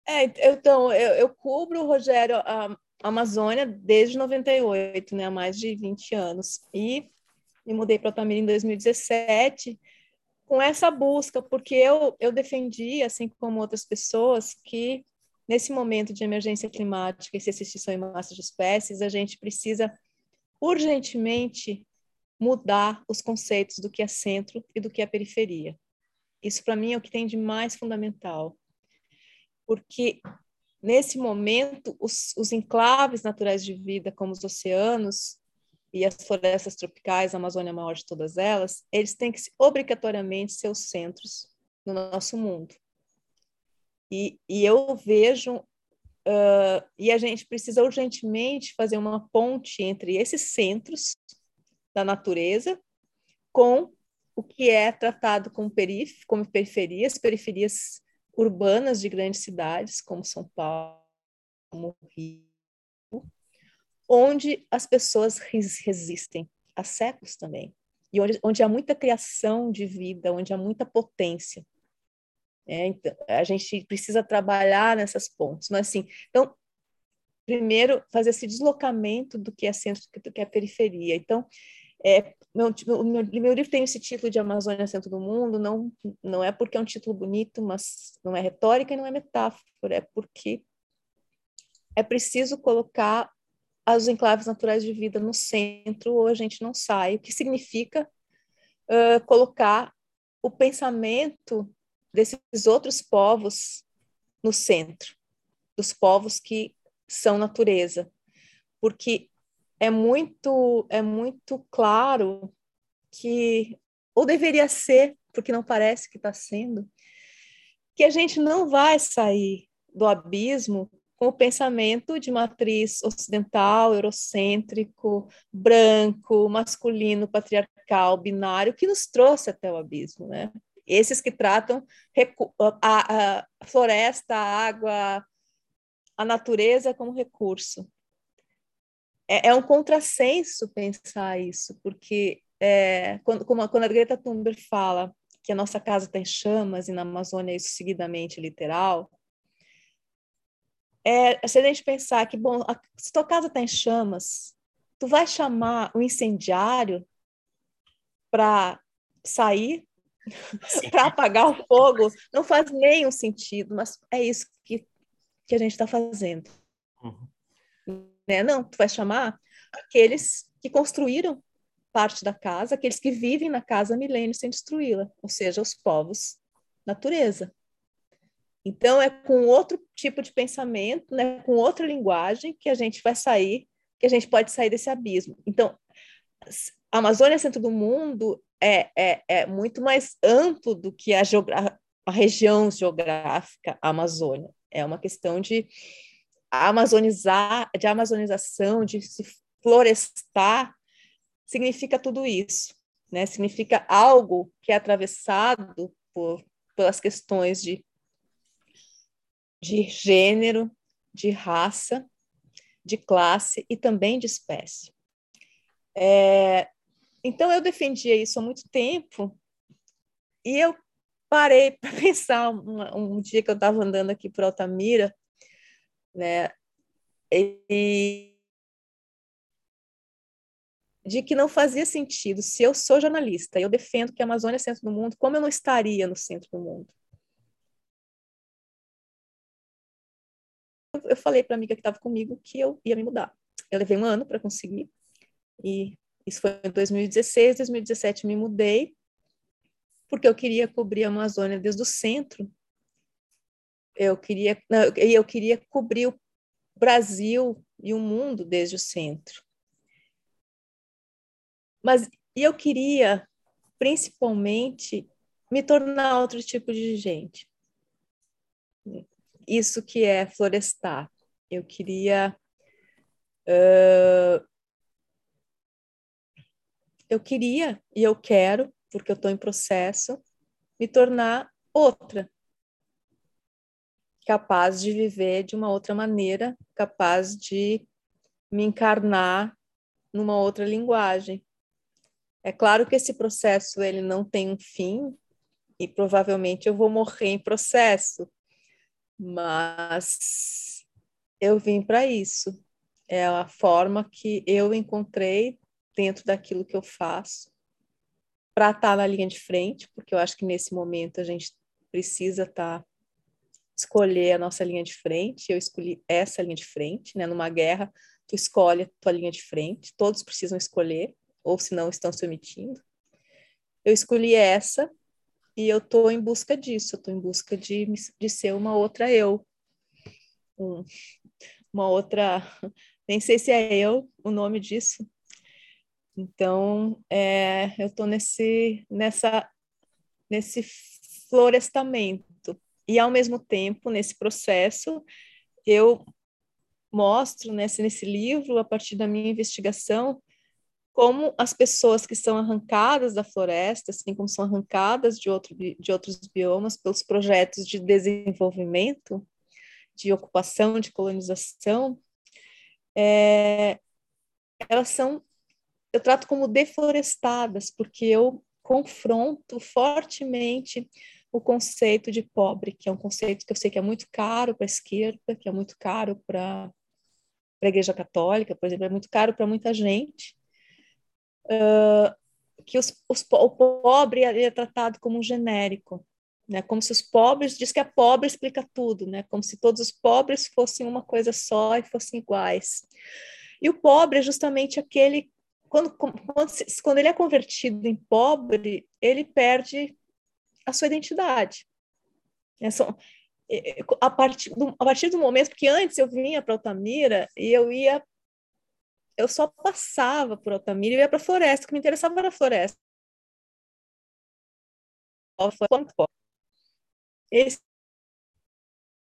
É, então, eu, eu cubro, Rogério, a Amazônia desde 98, né, há mais de 20 anos. E me mudei para Altamira em 2017 com essa busca, porque eu, eu defendi, assim como outras pessoas, que nesse momento de emergência climática e extinção em massa de espécies, a gente precisa urgentemente mudar os conceitos do que é centro e do que é periferia. Isso, para mim, é o que tem de mais fundamental. Porque, nesse momento, os, os enclaves naturais de vida, como os oceanos, e as florestas tropicais, a Amazônia maior de todas elas, eles têm que obrigatoriamente ser os centros do nosso mundo. E, e eu vejo, uh, e a gente precisa urgentemente fazer uma ponte entre esses centros da natureza com o que é tratado como, perif como periferias, periferias urbanas de grandes cidades, como São Paulo, como Rio, onde as pessoas resistem há séculos também, e onde, onde há muita criação de vida, onde há muita potência. É, então, a gente precisa trabalhar nessas pontes. Mas, assim, então, primeiro, fazer esse deslocamento do que é centro, do que é periferia. Então, é, meu, meu, meu, livro tem esse título de Amazônia Centro do Mundo, não, não é porque é um título bonito, mas não é retórica e não é metáfora, é porque é preciso colocar os enclaves naturais de vida no centro ou a gente não sai, o que significa uh, colocar o pensamento desses outros povos no centro, dos povos que são natureza, porque é muito é muito claro que ou deveria ser, porque não parece que está sendo, que a gente não vai sair do abismo com o pensamento de matriz ocidental, eurocêntrico, branco, masculino, patriarcal, binário, que nos trouxe até o abismo, né? Esses que tratam a, a floresta, a água, a natureza como recurso. É, é um contrassenso pensar isso, porque é, quando, quando a Greta Thunberg fala que a nossa casa está em chamas e na Amazônia isso seguidamente literal, é, se a gente pensar que, bom, a, se tua casa está em chamas, tu vai chamar o incendiário para sair, para apagar o fogo, não faz nenhum sentido, mas é isso que, que a gente está fazendo. Uhum. Né? Não, tu vai chamar aqueles que construíram parte da casa, aqueles que vivem na casa milênios sem destruí-la, ou seja, os povos natureza. Então, é com outro tipo de pensamento, né, com outra linguagem, que a gente vai sair, que a gente pode sair desse abismo. Então, a Amazônia Centro do Mundo é, é, é muito mais amplo do que a, a região geográfica Amazônia. É uma questão de amazonizar, de amazonização, de se florestar, significa tudo isso, né? Significa algo que é atravessado por pelas questões de de gênero, de raça, de classe e também de espécie. É, então, eu defendia isso há muito tempo e eu parei (laughs) para pensar um, um, dia que eu estava andando aqui por Altamira, né, e de que não fazia sentido, se eu sou jornalista e eu defendo que a Amazônia é centro do mundo, como eu não estaria no centro do mundo? eu falei para a amiga que estava comigo que eu ia me mudar. Eu levei um ano para conseguir, e isso foi em 2016, 2017 me mudei, porque eu queria cobrir a Amazônia desde o centro. Eu queria, eu queria cobrir o Brasil e o mundo desde o centro. Mas eu queria, principalmente, me tornar outro tipo de gente isso que é florestar. Eu queria. Uh, eu queria e eu quero, porque eu estou em processo, me tornar outra, capaz de viver de uma outra maneira, capaz de me encarnar numa outra linguagem. É claro que esse processo ele não tem um fim e provavelmente eu vou morrer em processo, mas eu vim para isso. É a forma que eu encontrei dentro daquilo que eu faço para estar tá na linha de frente, porque eu acho que nesse momento a gente precisa estar tá, escolher a nossa linha de frente. Eu escolhi essa linha de frente, né? Numa guerra, tu escolhe a tua linha de frente. Todos precisam escolher, ou se não estão se omitindo. Eu escolhi essa e eu estou em busca disso, eu estou em busca de, de ser uma outra eu. Um, uma outra. (laughs) Nem sei se é eu o nome disso. Então, é, eu estou nesse, nessa, nesse florestamento. E, ao mesmo tempo, nesse processo, eu mostro nesse, nesse livro, a partir da minha investigação, como as pessoas que são arrancadas da floresta, assim como são arrancadas de, outro, de outros biomas pelos projetos de desenvolvimento, de ocupação, de colonização, é, elas são, eu trato como deflorestadas, porque eu confronto fortemente o conceito de pobre, que é um conceito que eu sei que é muito caro para a esquerda, que é muito caro para a Igreja Católica, por exemplo, é muito caro para muita gente, uh, que os, os, o pobre é tratado como um genérico, né? Como se os pobres, diz que a pobre explica tudo, né? Como se todos os pobres fossem uma coisa só e fossem iguais. E o pobre é justamente aquele quando, quando, quando ele é convertido em pobre, ele perde a sua identidade. É só, a, partir do, a partir do momento que antes eu vinha para Altamira e eu ia eu só passava por Altamira e ia para a floresta, o que me interessava era a floresta. Esse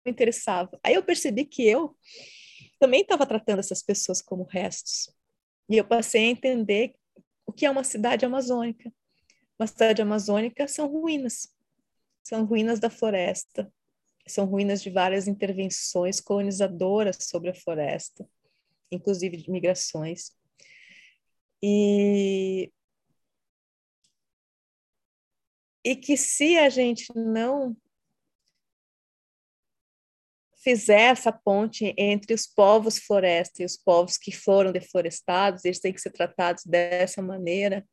interessava. Aí eu percebi que eu também estava tratando essas pessoas como restos. E eu passei a entender o que é uma cidade amazônica. Uma cidade amazônica são ruínas, são ruínas da floresta, são ruínas de várias intervenções colonizadoras sobre a floresta, inclusive de migrações. E, e que se a gente não fizer essa ponte entre os povos floresta e os povos que foram deflorestados, eles têm que ser tratados dessa maneira,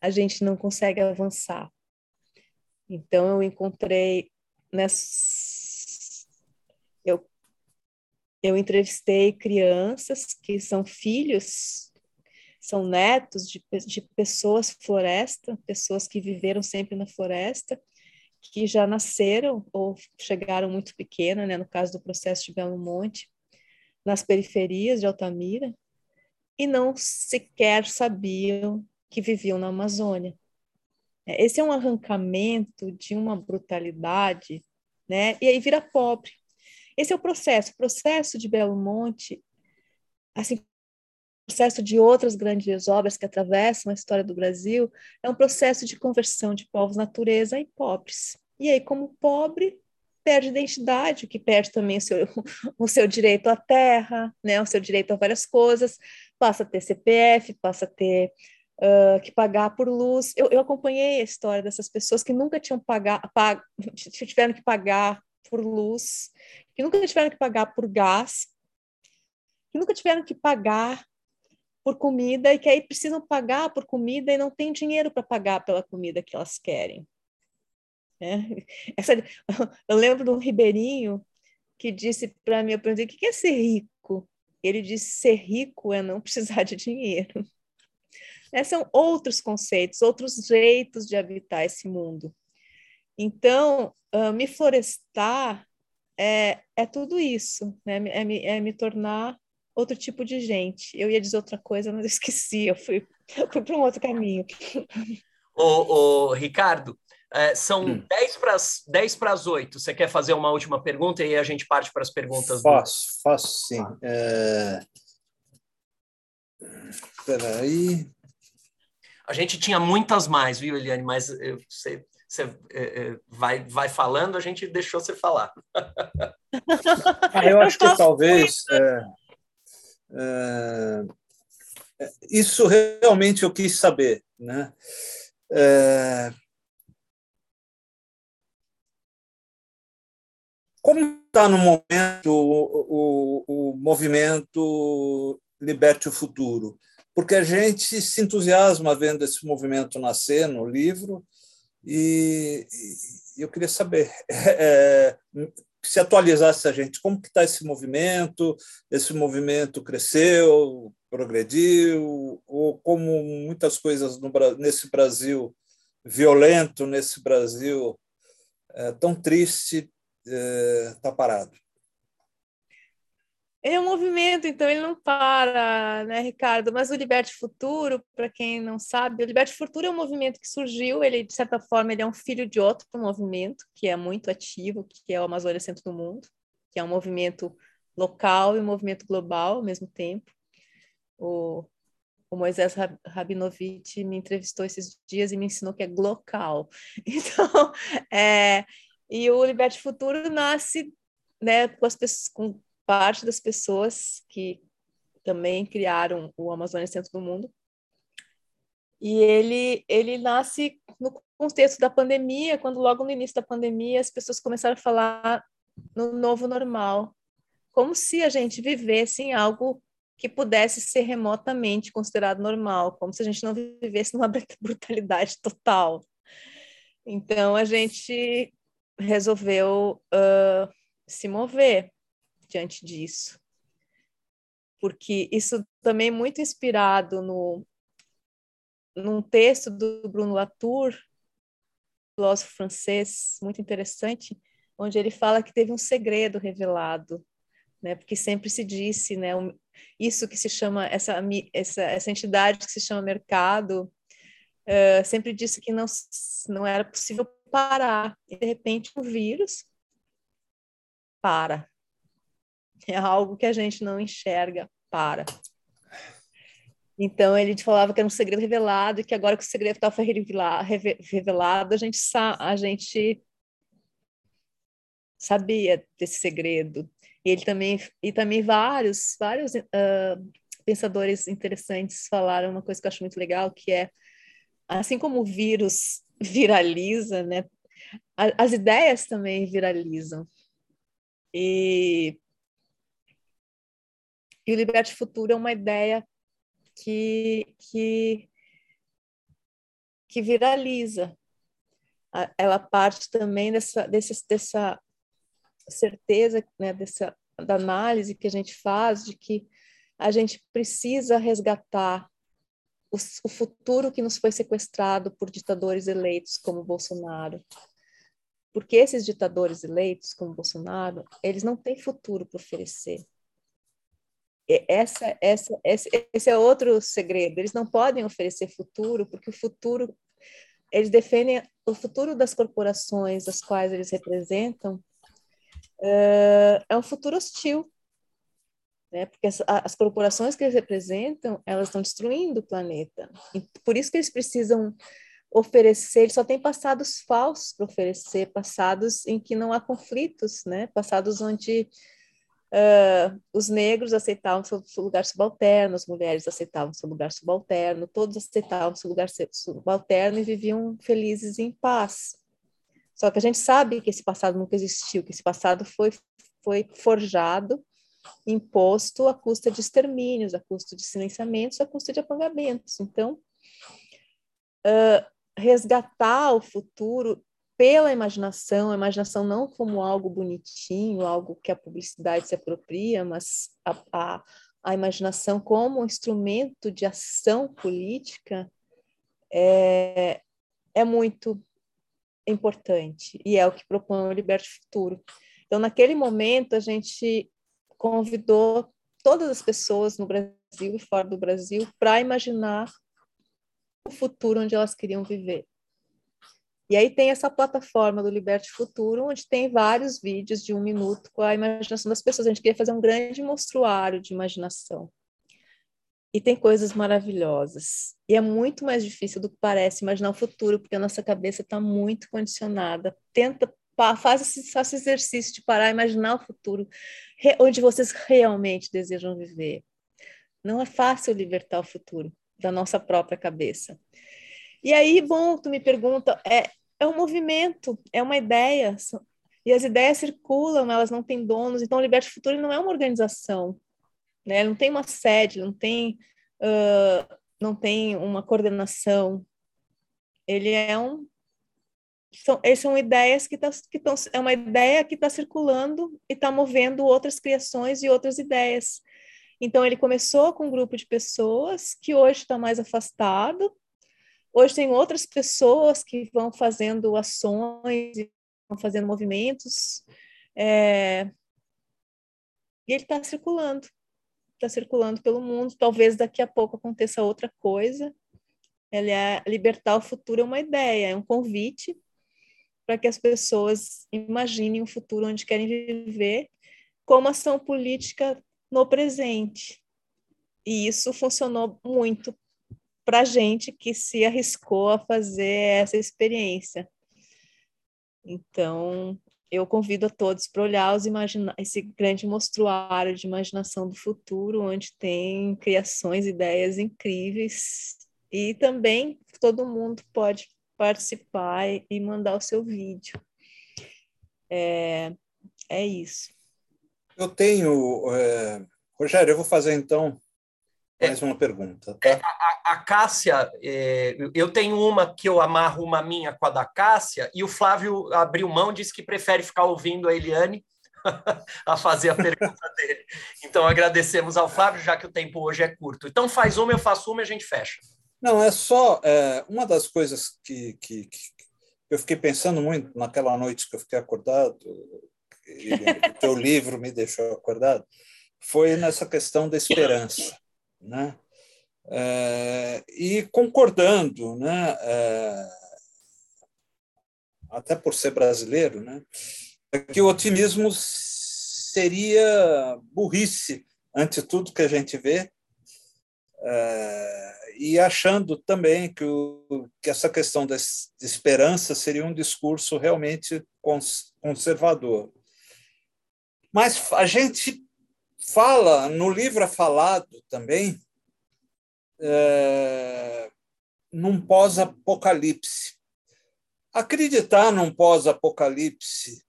a gente não consegue avançar. Então, eu encontrei nessa. Eu, eu entrevistei crianças que são filhos, são netos de, de pessoas floresta, pessoas que viveram sempre na floresta, que já nasceram ou chegaram muito pequena, né, no caso do processo de Belo Monte, nas periferias de Altamira, e não sequer sabiam que viviam na Amazônia. É, esse é um arrancamento de uma brutalidade, né? E aí vira pobre. Esse é o processo. O processo de Belo Monte, assim processo de outras grandes obras que atravessam a história do Brasil, é um processo de conversão de povos natureza em pobres. E aí, como pobre, perde identidade, que perde também o seu, (laughs) o seu direito à terra, né, o seu direito a várias coisas, passa a ter CPF, passa a ter uh, que pagar por luz. Eu, eu, acompanhei a história dessas pessoas que nunca tinham pagar, pag, (laughs) tiveram que pagar por luz, que nunca tiveram que pagar por gás, que nunca tiveram que pagar por comida e que aí precisam pagar por comida e não tem dinheiro para pagar pela comida que elas querem. É. (laughs) Essa, eu lembro de um ribeirinho que disse para mim, eu perguntei, o que é ser rico? Ele disse, ser rico é não (laughs) precisar de dinheiro. É, são outros conceitos, outros jeitos de habitar esse mundo. Então, uh, me florestar é, é tudo isso, né? é, me, é me tornar outro tipo de gente. Eu ia dizer outra coisa, mas eu esqueci, eu fui, fui para um outro caminho. Ô, ô Ricardo, é, são hum. 10 para 10 para as 8. Você quer fazer uma última pergunta e aí a gente parte para as perguntas? Faço, do... faço sim. É... Espera aí. A gente tinha muitas mais, viu, Eliane? Mas eu, você, você é, é, vai, vai falando, a gente deixou você falar. ah, eu acho que talvez é, é, é, isso realmente eu quis saber, né? É, como está no momento o, o, o movimento Liberte o Futuro? porque a gente se entusiasma vendo esse movimento nascer no livro e, e eu queria saber (laughs) é, se atualizasse a gente como que está esse movimento, esse movimento cresceu, progrediu ou como muitas coisas no, nesse Brasil violento, nesse Brasil é, tão triste, está é, tá parado. Ele é um movimento, então ele não para, né, Ricardo? Mas o Liberte Futuro, para quem não sabe, o Liberte Futuro é um movimento que surgiu, ele, de certa forma, ele é um filho de outro movimento, que é muito ativo, que é o Amazônia Centro do Mundo, que é um movimento local e um movimento global ao mesmo tempo. O, o Moisés Rabinovich me entrevistou esses dias e me ensinou que é glocal. (laughs) Então, é, e o Liberte Futuro nasce né, com as pessoas, com parte das pessoas que também criaram o Amazônia Centro do Mundo. E ele, ele nasce no contexto da pandemia, quando logo no início da pandemia as pessoas começaram a falar no novo normal, como se a gente vivesse em algo que pudesse ser remotamente considerado normal, como se a gente não vivesse numa (laughs) brutalidade total. Então a gente resolveu uh, se mover diante disso. Porque isso também é muito inspirado no, num texto do Bruno Latour, filósofo francês, muito interessante, onde ele fala que teve um segredo revelado, né? Porque sempre se disse, né? Isso que se chama essa essa, essa entidade que se chama mercado, uh, sempre disse que não não era possível parar. E de repente um vírus para. (laughs) É algo que a gente não enxerga, para. Então ele falava que era um segredo revelado e que agora que o segredo estava revelado, a gente, a gente sabia desse segredo. E ele também e também vários vários uh, pensadores interessantes falaram uma coisa que eu acho muito legal, que é assim como o vírus viraliza, né? As ideias também viralizam. E, e o Liberte Futuro é uma ideia que, que, que viraliza. Ela parte também dessa, dessa, certeza, né, dessa da análise que a gente faz de que a gente precisa resgatar o, o futuro que nos foi sequestrado por ditadores eleitos como Bolsonaro. Porque esses ditadores eleitos como Bolsonaro, eles não têm futuro para oferecer. Essa, essa, esse, esse é outro segredo. Eles não podem oferecer futuro, porque o futuro, eles defendem o futuro das corporações, as quais eles representam, é um futuro hostil, né? Porque as, as, corporações que eles representam, elas estão destruindo o planeta. E por isso que eles precisam oferecer, eles só têm passados falsos para oferecer, passados em que não há conflitos, né? Passados onde uh, os negros aceitavam seu, seu lugar subalterno, as mulheres aceitavam seu lugar subalterno, todos aceitavam seu lugar subalterno e viviam felizes em paz. Só que a gente sabe que esse passado nunca existiu, que esse passado foi, foi forjado, imposto à custa de extermínios, à custa de silenciamentos, à custa de apagamentos. Então, uh, resgatar o futuro pela imaginação, a imaginação não como algo bonitinho, algo que a publicidade se apropria, mas a, a, a imaginação como um instrumento de ação política é, é muito importante e é o que propõe o Liberte Futuro. Então, naquele momento, a gente convidou todas as pessoas no Brasil e fora do Brasil para imaginar o futuro onde elas queriam viver. E aí tem essa plataforma do Liberte Futuro, onde tem vários vídeos de um minuto com a imaginação das pessoas. A gente queria fazer um grande monstruário de imaginação. E tem coisas maravilhosas. E é muito mais difícil do que parece imaginar o futuro, porque a nossa cabeça está muito condicionada. Tenta, faz esse, esse exercício de parar, imaginar o futuro, onde vocês realmente desejam viver. Não é fácil libertar o futuro da nossa própria cabeça. E aí, bom, tu me pergunta, é, é um movimento, é uma ideia, e as ideias circulam, elas não têm donos, então o Liberte Futuro não é uma organização, né? Não tem uma sede, não tem, uh, não tem uma coordenação. Ele é um são, são ideias que estão que é uma ideia que está circulando e está movendo outras criações e outras ideias. Então ele começou com um grupo de pessoas que hoje está mais afastado. Hoje tem outras pessoas que vão fazendo ações, vão fazendo movimentos. É... E ele está circulando está circulando pelo mundo. Talvez daqui a pouco aconteça outra coisa. Ele é libertar o futuro é uma ideia, é um convite para que as pessoas imaginem um futuro onde querem viver como ação política no presente. E isso funcionou muito para a gente que se arriscou a fazer essa experiência. Então, eu convido a todos para olhar os imagina esse grande mostruário de imaginação do futuro, onde tem criações, ideias incríveis, e também todo mundo pode participar e mandar o seu vídeo. É, é isso. Eu tenho. É... Rogério, eu vou fazer então mais uma pergunta. Tá? É, a, a, Cássia, é, eu tenho uma que eu amarro uma minha com a da Cássia, e o Flávio abriu mão, disse que prefere ficar ouvindo a Eliane (laughs) a fazer a pergunta (laughs) dele. Então agradecemos ao Flávio, já que o tempo hoje é curto. Então faz uma, eu faço uma e a gente fecha. Não, é só é, uma das coisas que, que, que, eu fiquei pensando muito naquela noite que eu fiquei acordado, e o teu (laughs) livro me deixou acordado, foi nessa questão da esperança né? É, e concordando, né? É, até por ser brasileiro, né? É que o otimismo seria burrice ante tudo que a gente vê, é, e achando também que, o, que essa questão da esperança seria um discurso realmente conservador. Mas a gente fala, no livro é falado também, é, num pós-apocalipse. Acreditar num pós-apocalipse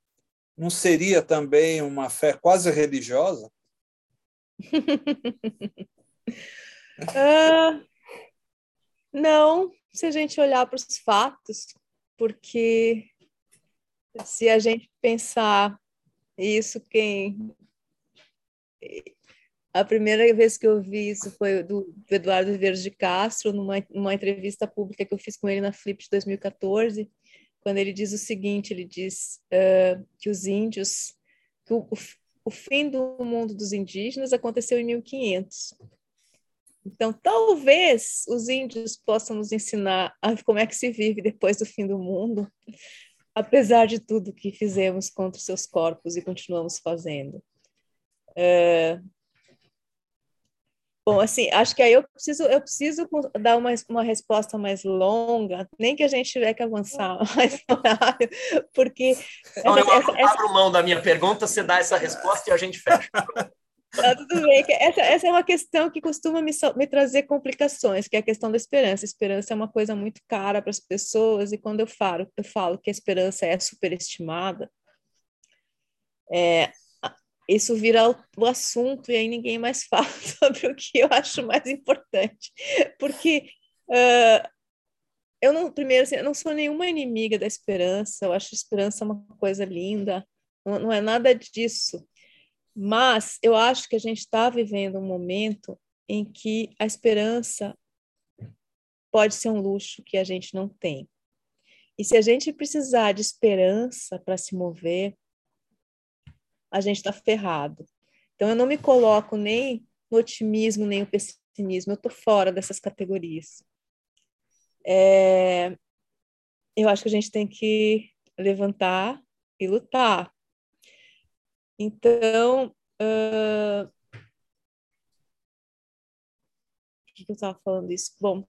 não seria também uma fé quase religiosa? uh, (laughs) não, se a gente olhar para os fatos, porque se a gente pensar isso, quem. A primeira vez que eu vi isso foi do, do Eduardo Verde de Castro, numa, numa entrevista pública que eu fiz com ele na Flip de 2014, quando ele diz o seguinte: ele diz uh, que os índios, que o, o fim do mundo dos indígenas aconteceu em 1500. Então, talvez os índios possam nos ensinar como é que se vive depois do fim do mundo, apesar de tudo que fizemos contra os seus corpos e continuamos fazendo. É... Bom, assim, acho que aí eu preciso, eu preciso dar uma, uma resposta mais longa, nem que a gente tiver que avançar (laughs) mais horário, porque... Então, essa, eu essa, abro essa... mão da minha pergunta, você dá essa resposta e a gente fecha. Tá tudo bem. Essa, essa é uma questão que costuma me, me trazer complicações, que é a questão da esperança. A esperança é uma coisa muito cara para as pessoas, e quando eu falo, eu falo que a esperança é superestimada, é, isso vira o, assunto e aí ninguém mais (laughs) fala sobre o que eu acho mais importante. Porque uh, eu não, primeiro, assim, eu não sou nenhuma inimiga da esperança, eu acho a esperança uma coisa linda, não, não é nada disso. Mas eu acho que a gente está vivendo um momento em que a esperança pode ser um luxo que a gente não tem. E se a gente precisar de esperança para se mover, a gente está ferrado. Então, eu não me coloco nem no otimismo, nem no pessimismo, eu estou fora dessas categorias. É, eu acho que a gente tem que levantar e lutar. Então, uh... que eu estava falando isso? Bom,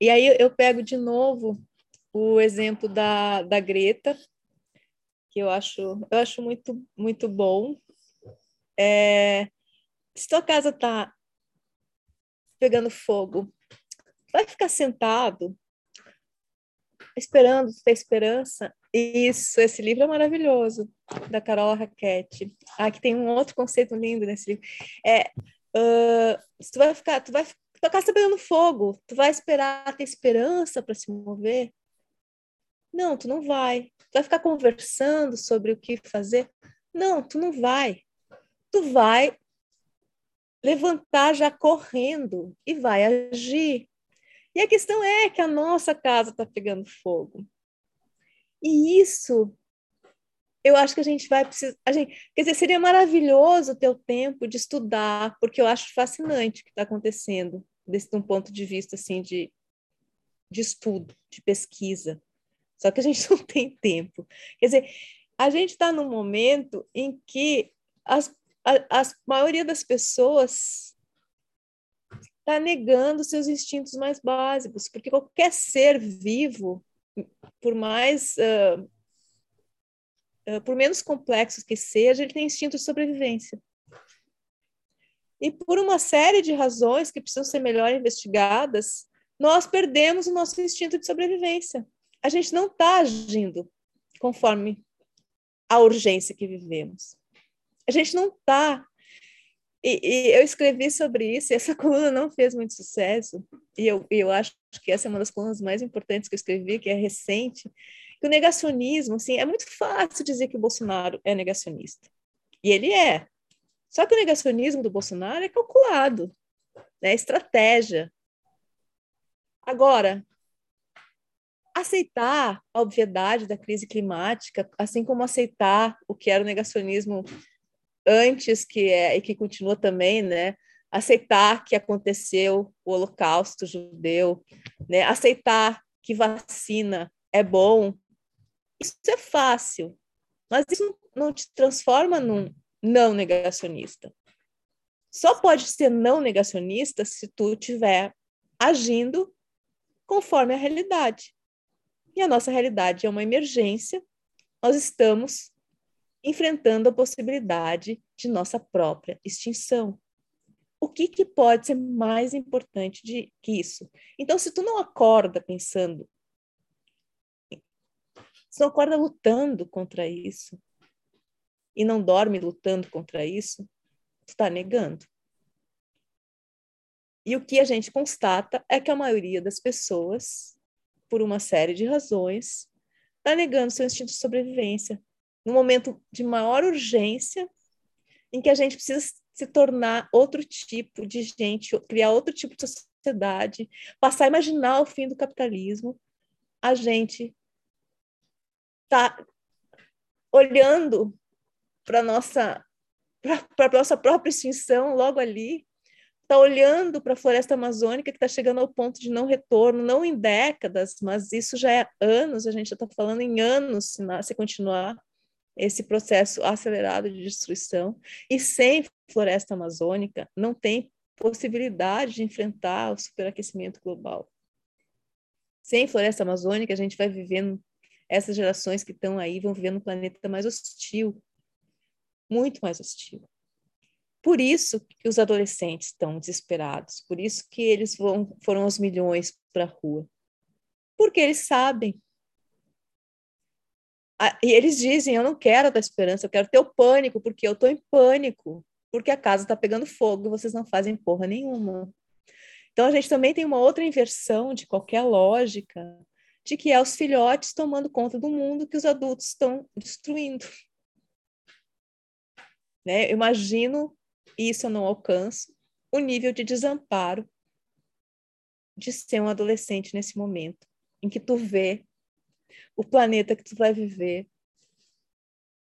e aí eu pego de novo o exemplo da, da Greta, que eu acho, eu acho muito, muito bom. É, se tua casa está pegando fogo, vai ficar sentado esperando ter esperança isso, esse livro é maravilhoso, da Carol Raquete. Ah, que tem um outro conceito lindo nesse livro. É, uh, tu vai ficar, tu vai, tua casa está pegando fogo, tu vai esperar ter esperança para se mover? Não, tu não vai. Tu vai ficar conversando sobre o que fazer? Não, tu não vai. Tu vai levantar já correndo e vai agir. E a questão é que a nossa casa está pegando fogo. E isso, eu acho que a gente vai precisar. A gente, quer dizer, seria maravilhoso ter o tempo de estudar, porque eu acho fascinante o que está acontecendo, desse um ponto de vista assim de, de estudo, de pesquisa. Só que a gente (laughs) não tem tempo. Quer dizer, a gente está num momento em que as, a, maioria das pessoas está negando seus instintos mais básicos, porque qualquer ser vivo por mais uh, uh, por menos complexos que seja, ele tem instinto de sobrevivência. E por uma série de razões que precisam ser melhor investigadas, nós perdemos o nosso instinto de sobrevivência. A gente não está agindo conforme a urgência que vivemos. A gente não está e, e, eu escrevi sobre isso, e essa (laughs) coluna não fez muito sucesso, e eu, eu acho que essa é uma das colunas mais importantes que eu escrevi, que é recente, que o negacionismo, assim, é muito fácil dizer que o Bolsonaro é negacionista. E ele é. Só que o negacionismo do Bolsonaro é calculado, né, é estratégia. Agora, aceitar a obviedade da crise climática, assim como aceitar o que era o negacionismo antes que é e que continua também, né, aceitar que aconteceu o Holocausto judeu, né, aceitar que vacina é bom, isso é fácil, mas isso não te transforma num não negacionista. Só pode ser não negacionista se tu estiver agindo conforme a realidade. E a nossa realidade é uma emergência, nós estamos enfrentando a possibilidade de nossa própria extinção. O que, que pode ser mais importante de, que isso? Então, se tu não acorda pensando, se não acorda lutando contra isso, e não dorme lutando contra isso, tu está negando. E o que a gente constata é que a maioria das pessoas, por uma série de razões, está negando seu instinto de sobrevivência, no momento de maior urgência, em que a gente precisa se tornar outro tipo de gente, criar outro tipo de sociedade, passar a imaginar o fim do capitalismo, a gente está olhando para nossa para a nossa própria extinção logo ali, está olhando para a floresta amazônica que está chegando ao ponto de não retorno, não em décadas, mas isso já é anos, a gente já está falando em anos se, se continuar esse processo acelerado de destruição. E sem floresta amazônica, não tem possibilidade de enfrentar o superaquecimento global. Sem floresta amazônica, a gente vai vivendo, essas gerações que estão aí vão viver num planeta mais hostil, muito mais hostil. Por isso que os adolescentes estão desesperados, por isso que eles vão, foram aos milhões para a rua. Porque eles sabem e eles dizem: Eu não quero tua esperança, eu quero teu pânico, porque eu estou em pânico, porque a casa está pegando fogo e vocês não fazem porra nenhuma. Então, a gente também tem uma outra inversão de qualquer lógica, de que é os filhotes tomando conta do mundo que os adultos estão destruindo. Né? Eu imagino, isso eu não alcanço, o nível de desamparo de ser um adolescente nesse momento, em que tu vê o planeta que tu vai viver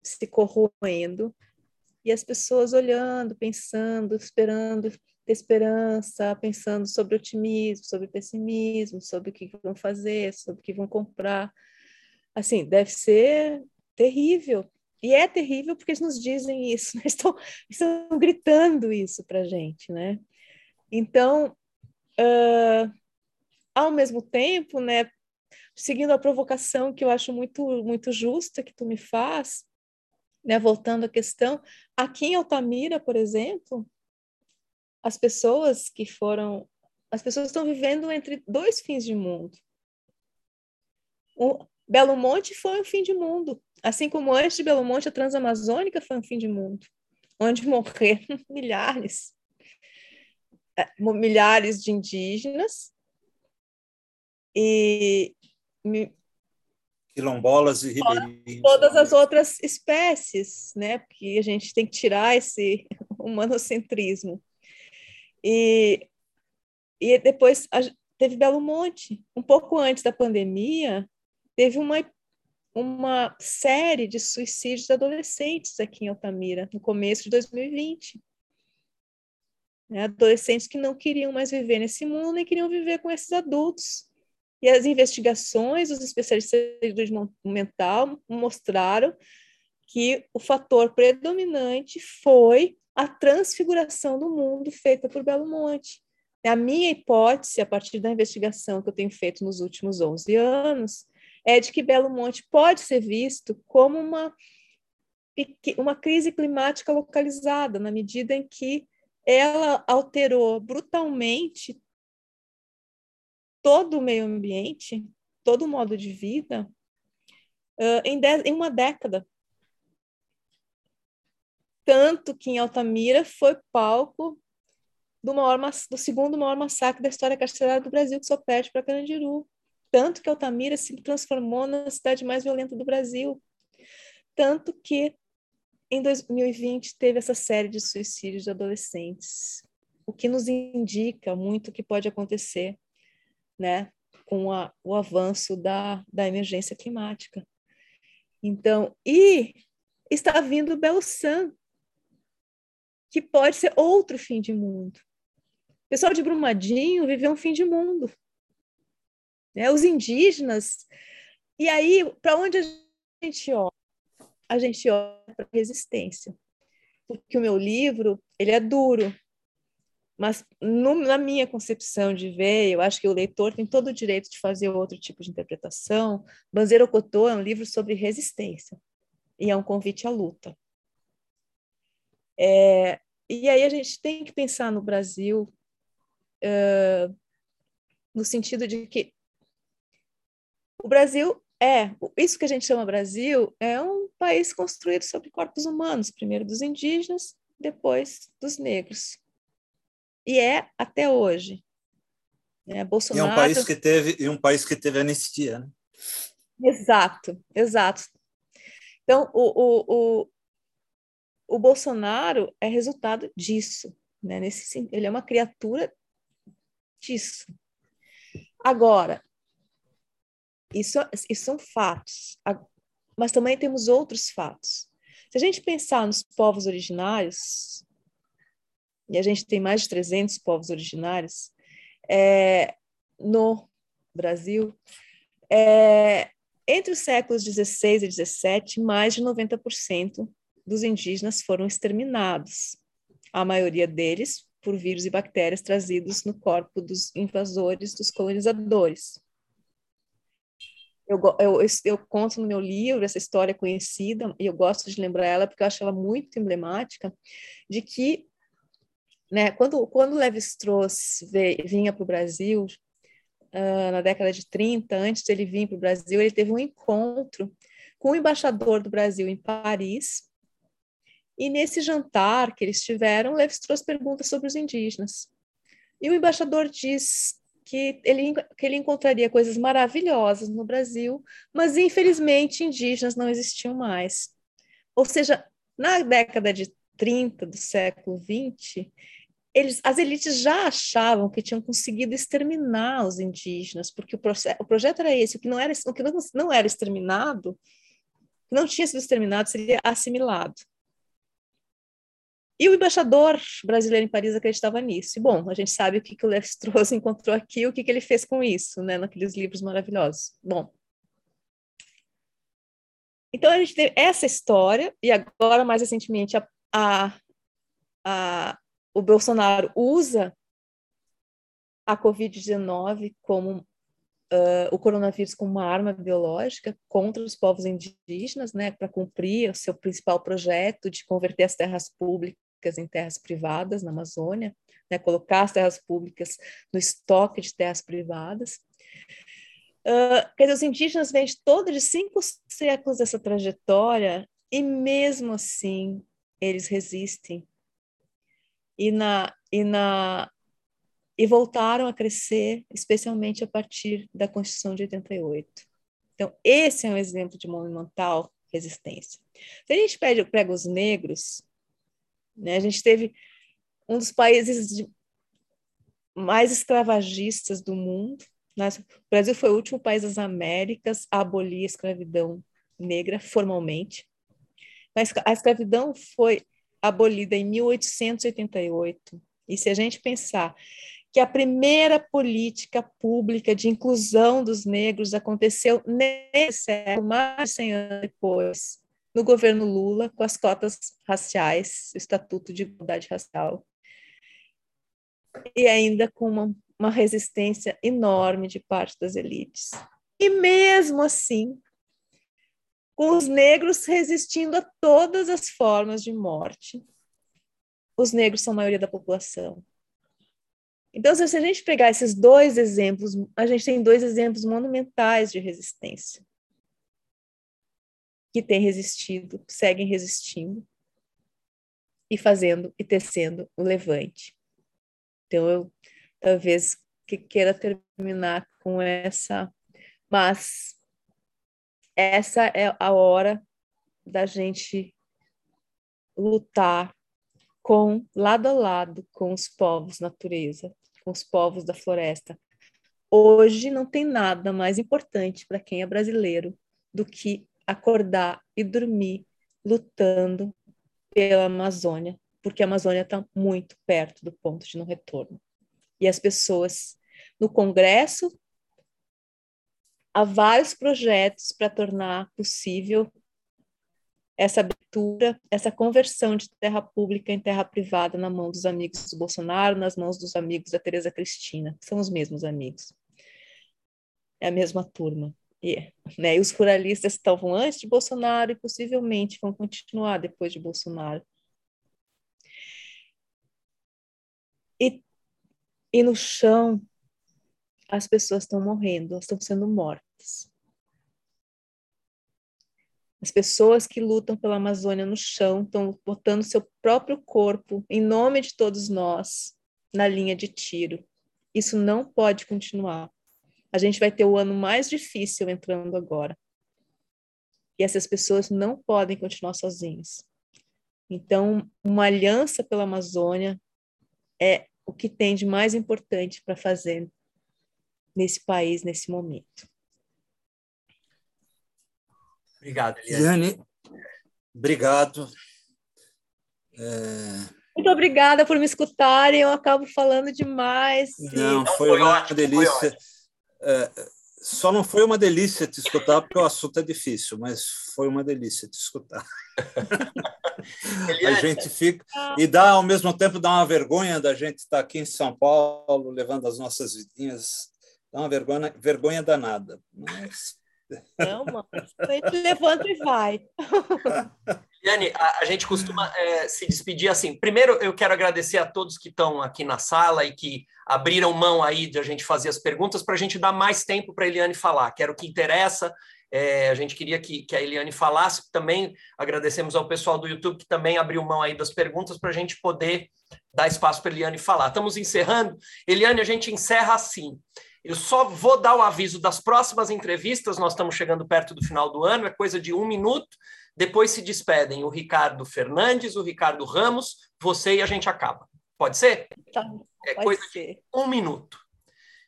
se corroendo e as pessoas olhando, pensando, esperando ter esperança, pensando sobre otimismo, sobre pessimismo, sobre o que vão fazer, sobre o que vão comprar. Assim, deve ser terrível. E é terrível porque eles nos dizem isso, (laughs) né? estão, estão gritando isso para a gente, né? Então, uh, ao mesmo tempo, né, seguindo a provocação que eu acho muito, muito justa que tu me faz, né, voltando à questão, aqui em Altamira, por exemplo, as pessoas que foram, as pessoas estão vivendo entre dois fins de mundo. O Belo Monte foi um fim de mundo, assim como antes de Belo Monte a Transamazônica foi um fim de mundo, onde morreram (laughs) milhares, é, milhares de indígenas e quilombolas e ribeirinhos. Todas as outras espécies, né? Porque a gente tem que tirar esse (laughs) humanocentrismo. E, e depois a, teve Belo Monte. Um pouco antes da pandemia, teve uma, uma série de suicídios de adolescentes aqui em Altamira, no começo de 2020. Né? Adolescentes que não queriam mais viver nesse mundo e queriam viver com esses adultos e as investigações dos especialistas de saúde mental mostraram que o fator predominante foi a transfiguração do mundo feita por Belo Monte. A minha hipótese, a partir da investigação que eu tenho feito nos últimos 11 anos, é de que Belo Monte pode ser visto como uma, uma crise climática localizada, na medida em que ela alterou brutalmente todo o meio ambiente, todo o modo de vida, uh, em, dez, em uma década. Tanto que em Altamira foi palco do, maior, do segundo maior massacre da história carcerária do Brasil, que só perde para Carandiru. Tanto que Altamira se transformou na cidade mais violenta do Brasil. Tanto que em 2020 teve essa série de suicídios de adolescentes, o que nos indica muito o que pode acontecer né, com a, o avanço da, da emergência climática. Então, e está vindo o Belsan, que pode ser outro fim de mundo. O pessoal de Brumadinho viveu um fim de mundo. Né? Os indígenas. E aí, para onde a gente olha? A gente olha para a resistência. porque o meu livro ele é duro, mas no, na minha concepção de ver, eu acho que o leitor tem todo o direito de fazer outro tipo de interpretação. Banzeiro Cotô é um livro sobre resistência e é um convite à luta. É, e aí a gente tem que pensar no Brasil uh, no sentido de que o Brasil é, isso que a gente chama Brasil é um país construído sobre corpos humanos, primeiro dos indígenas, depois dos negros e é até hoje. É, Bolsonaro... E é um país que teve, e um país que teve anistia. Né? Exato, exato. Então, o, o, o, o Bolsonaro é resultado disso. Né? Nesse, ele é uma criatura disso. Agora, isso, isso são fatos, mas também temos outros fatos. Se a gente pensar nos povos originários, e a gente tem mais de 300 povos originários é, no Brasil, é, entre os séculos 16 e 17, mais de 90% dos indígenas foram exterminados, a maioria deles por vírus e bactérias trazidos no corpo dos invasores, dos colonizadores. Eu, eu, eu, conto no meu livro essa história conhecida, e eu gosto de lembrar ela porque eu acho ela muito emblemática, de que né? Quando, quando Levi-Strauss vinha para o Brasil, uh, na década de 30, antes de ele vir para o Brasil, ele teve um encontro com o embaixador do Brasil em Paris, e nesse jantar que eles tiveram, Levi-Strauss pergunta sobre os indígenas. E o embaixador diz que ele, que ele encontraria coisas maravilhosas no Brasil, mas infelizmente indígenas não existiam mais. Ou seja, na década de 30 do século 20, eles, as elites já achavam que tinham conseguido exterminar os indígenas, porque o, o projeto era esse, o que não era, o que não, não era exterminado, não tinha sido exterminado, seria assimilado. E o embaixador brasileiro em Paris acreditava nisso. E, bom, a gente sabe o que, que o Levi-Strauss (laughs) encontrou aqui, o que, que ele fez com isso, né, naqueles livros maravilhosos. Bom, então a gente tem essa história, e agora, mais recentemente, a, a, a o Bolsonaro usa a Covid-19 como uh, o coronavírus como uma arma biológica contra os povos indígenas, né, para cumprir o seu principal projeto de converter as terras públicas em terras privadas na Amazônia, né, colocar as terras públicas no estoque de terras privadas. Uh, quer dizer, os indígenas vêm de todo de cinco séculos dessa trajetória e mesmo assim eles resistem e na e na e voltaram a crescer, especialmente a partir da Constituição de 88. Então, esse é um exemplo de monumental resistência. Se a gente pega, pega os negros, né, a gente teve um dos países mais escravagistas do mundo. Né? O Brasil foi o último país das Américas a abolir a escravidão negra formalmente. Mas a escravidão foi abolida em 1888. E se a gente pensar que a primeira política pública de inclusão dos negros aconteceu nesse século, mais de 100 anos depois, no governo Lula, com as cotas raciais, o Estatuto de Igualdade Racial, e ainda com uma, uma resistência enorme de parte das elites. E mesmo assim, com os negros resistindo a todas as formas de morte. Os negros são a maioria da população. Então, se a gente pegar esses dois exemplos, a gente tem dois exemplos monumentais de resistência que têm resistido, seguem resistindo e fazendo e tecendo o levante. Então, eu talvez que queira terminar com essa, mas essa é a hora da gente lutar com lado a lado com os povos natureza, com os povos da floresta. Hoje não tem nada mais importante para quem é brasileiro do que acordar e dormir lutando pela Amazônia, porque a Amazônia está muito perto do ponto de não retorno. E as pessoas no Congresso há vários projetos para tornar possível essa abertura, essa conversão de terra pública em terra privada na mão dos amigos do Bolsonaro, nas mãos dos amigos da Tereza Cristina, que são os mesmos amigos. É a mesma turma. E, né, e os ruralistas estavam antes de Bolsonaro e possivelmente vão continuar depois de Bolsonaro. E, e no chão, as pessoas estão morrendo, elas estão sendo mortas. As pessoas que lutam pela Amazônia no chão estão botando seu próprio corpo, em nome de todos nós, na linha de tiro. Isso não pode continuar. A gente vai ter o ano mais difícil entrando agora. E essas pessoas não podem continuar sozinhas. Então, uma aliança pela Amazônia é o que tem de mais importante para fazer nesse país, nesse momento. Obrigado, Eliane. Eliane, obrigado. É... Muito obrigada por me escutarem. Eu acabo falando demais. Não, foi, foi uma ótimo, delícia. É, só não foi uma delícia te escutar, porque o assunto é difícil, mas foi uma delícia te escutar. a gente fica. E dá, ao mesmo tempo, dá uma vergonha da gente estar aqui em São Paulo, levando as nossas vidinhas. Dá uma vergonha, vergonha danada. Mas não, mano. A gente levanta e vai. (laughs) Yane, a, a, gente costuma é, se despedir assim. Primeiro, eu quero agradecer a todos que estão aqui na sala e que abriram mão aí de a gente fazer as perguntas para a gente dar mais tempo para a Eliane falar, que era o que interessa. É, a gente queria que, que a Eliane falasse também. Agradecemos ao pessoal do YouTube que também abriu mão aí das perguntas para a gente poder dar espaço para a Eliane falar. Estamos encerrando. Eliane, a gente encerra assim. Eu só vou dar o aviso das próximas entrevistas, nós estamos chegando perto do final do ano, é coisa de um minuto. Depois se despedem o Ricardo Fernandes, o Ricardo Ramos, você e a gente acaba. Pode ser? Tá, é coisa ser. de um minuto.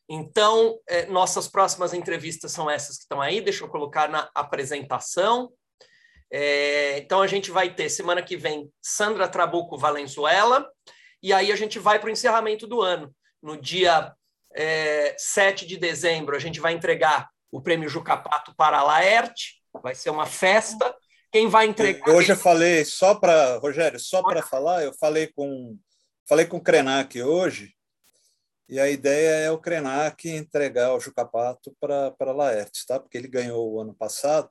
Então, é, nossas próximas entrevistas são essas que estão aí, deixa eu colocar na apresentação. É, então, a gente vai ter semana que vem Sandra Trabuco Valenzuela, e aí a gente vai para o encerramento do ano. No dia é, 7 de dezembro, a gente vai entregar o prêmio Jucapato para a Laerte, vai ser uma festa. Quem vai entregar. Hoje eu falei, só para, Rogério, só para falar, eu falei com, falei com o Krenak hoje, e a ideia é o Krenak entregar o Jucapato para a Laerte, tá? porque ele ganhou o ano passado.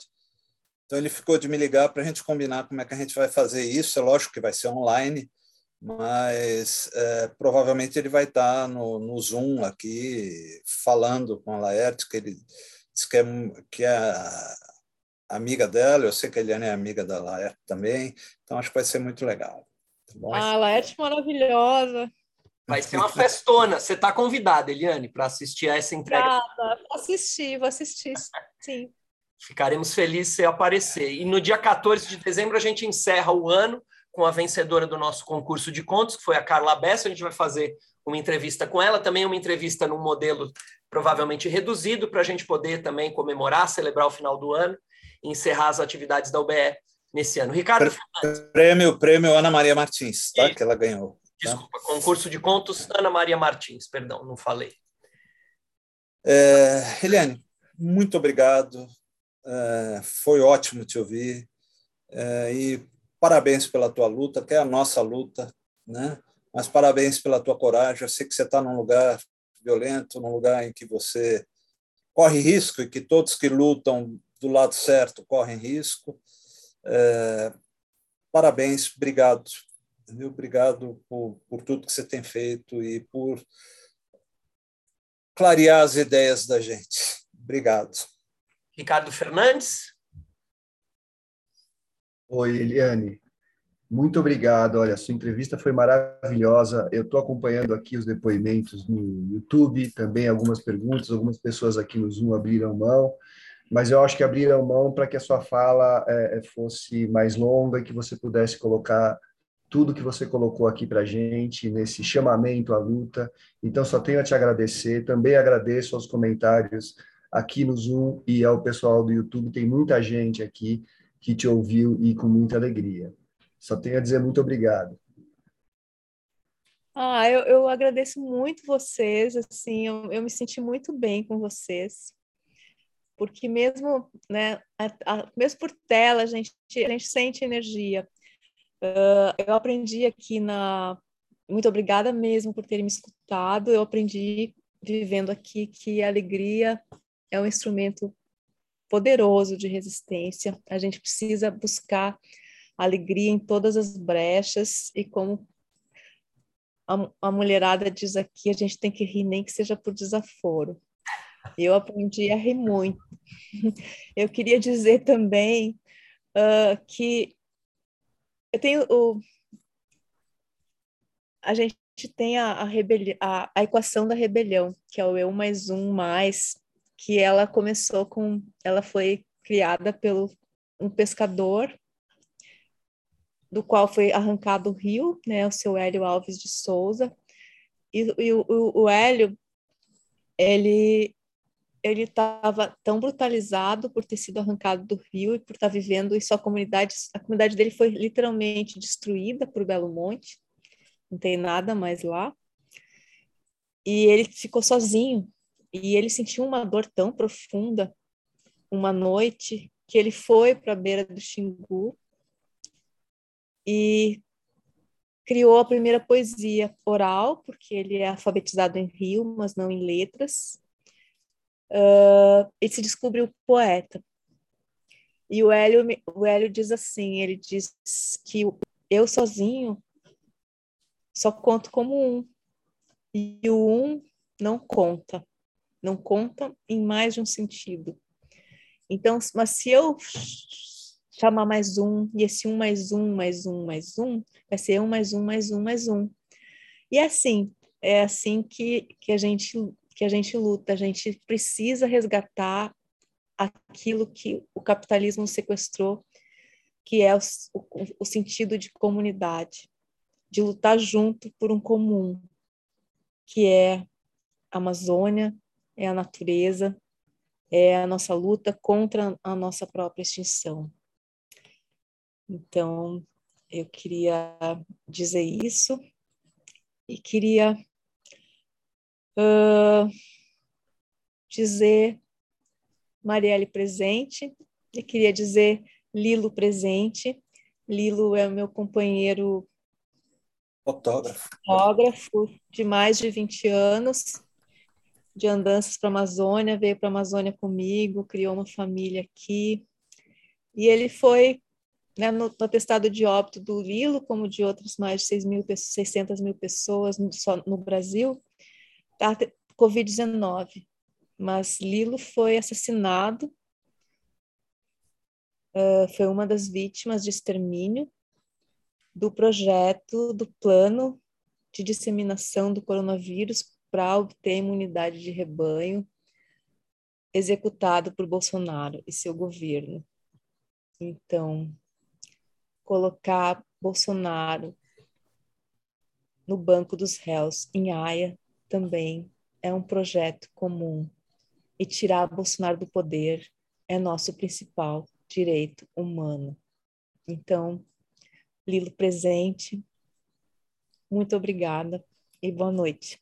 Então ele ficou de me ligar para a gente combinar como é que a gente vai fazer isso. É lógico que vai ser online, mas é, provavelmente ele vai estar no, no Zoom aqui falando com a Laerte, que ele disse que é, que é amiga dela, eu sei que a Eliane é amiga da Laerte também, então acho que vai ser muito legal. Tá ah, a Laerte maravilhosa. Vai ser uma festona. Você está convidada, Eliane, para assistir a essa entrega. Obrigada. Vou assistir, vou assistir, sim. Ficaremos felizes se aparecer. E no dia 14 de dezembro a gente encerra o ano com a vencedora do nosso concurso de contos, que foi a Carla Bessa. A gente vai fazer uma entrevista com ela, também uma entrevista num modelo provavelmente reduzido, para a gente poder também comemorar, celebrar o final do ano encerrar as atividades da UBE nesse ano. Ricardo Prêmio, prêmio Ana Maria Martins, tá? E... que ela ganhou. Tá? Desculpa, concurso de contos Ana Maria Martins, perdão, não falei. É, Eliane, muito obrigado. É, foi ótimo te ouvir. É, e parabéns pela tua luta, que é a nossa luta, né? Mas parabéns pela tua coragem. Eu sei que você está num lugar violento, num lugar em que você corre risco e que todos que lutam do lado certo correm risco. É, parabéns, obrigado. Viu? Obrigado por, por tudo que você tem feito e por clarear as ideias da gente. Obrigado. Ricardo Fernandes. Oi, Eliane. Muito obrigado. Olha, a sua entrevista foi maravilhosa. Eu estou acompanhando aqui os depoimentos no YouTube, também algumas perguntas, algumas pessoas aqui no Zoom abriram mão, mas eu acho que abriram mão para que a sua fala é, é fosse mais longa e que você pudesse colocar tudo que você colocou aqui para gente, nesse chamamento à luta. Então, só tenho a te agradecer. Também agradeço aos comentários aqui no Zoom e ao pessoal do YouTube. Tem muita gente aqui que te ouviu e com muita alegria. Só tenho a dizer muito obrigado. Ah, eu, eu agradeço muito vocês, assim, eu, eu me senti muito bem com vocês. Porque mesmo, né, a, a, mesmo por tela, a gente, a gente sente energia. Uh, eu aprendi aqui na. Muito obrigada mesmo por terem me escutado. Eu aprendi vivendo aqui que a alegria é um instrumento poderoso de resistência. A gente precisa buscar alegria em todas as brechas e como a, a mulherada diz aqui, a gente tem que rir nem que seja por desaforo. Eu aprendi a rir muito. (laughs) Eu queria dizer também uh, que eu tenho o a gente tem a, a, rebeli a, a equação da rebelião, que é o eu mais um mais, que ela começou com, ela foi criada pelo um pescador do qual foi arrancado o rio, né, o seu Hélio Alves de Souza, e, e o, o Hélio, ele ele estava tão brutalizado por ter sido arrancado do rio e por estar tá vivendo em sua comunidade, a comunidade dele foi literalmente destruída por Belo Monte, não tem nada mais lá, e ele ficou sozinho, e ele sentiu uma dor tão profunda, uma noite, que ele foi para a beira do Xingu, e criou a primeira poesia oral, porque ele é alfabetizado em Rio, mas não em letras. Uh, se descobriu poeta. E o Hélio, o Hélio diz assim, ele diz que eu sozinho só conto como um, e o um não conta, não conta em mais de um sentido. Então, mas se eu chamar mais um, e esse um mais um, mais um, mais um, vai ser um mais um, mais um, mais um. E é assim, é assim que, que, a, gente, que a gente luta, a gente precisa resgatar aquilo que o capitalismo sequestrou, que é o, o, o sentido de comunidade, de lutar junto por um comum, que é a Amazônia, é a natureza, é a nossa luta contra a nossa própria extinção. Então, eu queria dizer isso e queria uh, dizer Marielle presente e queria dizer Lilo presente. Lilo é o meu companheiro fotógrafo. fotógrafo de mais de 20 anos de andanças para a Amazônia, veio para a Amazônia comigo, criou uma família aqui. E ele foi né, no, no atestado de óbito do Lilo, como de outras mais de 6 mil, 600 mil pessoas no, só no Brasil, Covid-19. Mas Lilo foi assassinado, uh, foi uma das vítimas de extermínio do projeto, do plano de disseminação do coronavírus para obter imunidade de rebanho, executado por Bolsonaro e seu governo. Então, colocar Bolsonaro no banco dos réus em Haia também é um projeto comum. E tirar Bolsonaro do poder é nosso principal direito humano. Então, Lilo presente, muito obrigada e boa noite.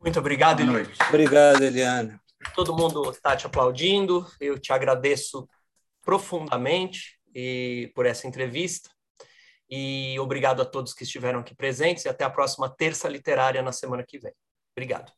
Muito obrigado, Eliane. Obrigado, Eliane. Todo mundo está te aplaudindo, eu te agradeço profundamente e por essa entrevista. E obrigado a todos que estiveram aqui presentes e até a próxima terça literária na semana que vem. Obrigado.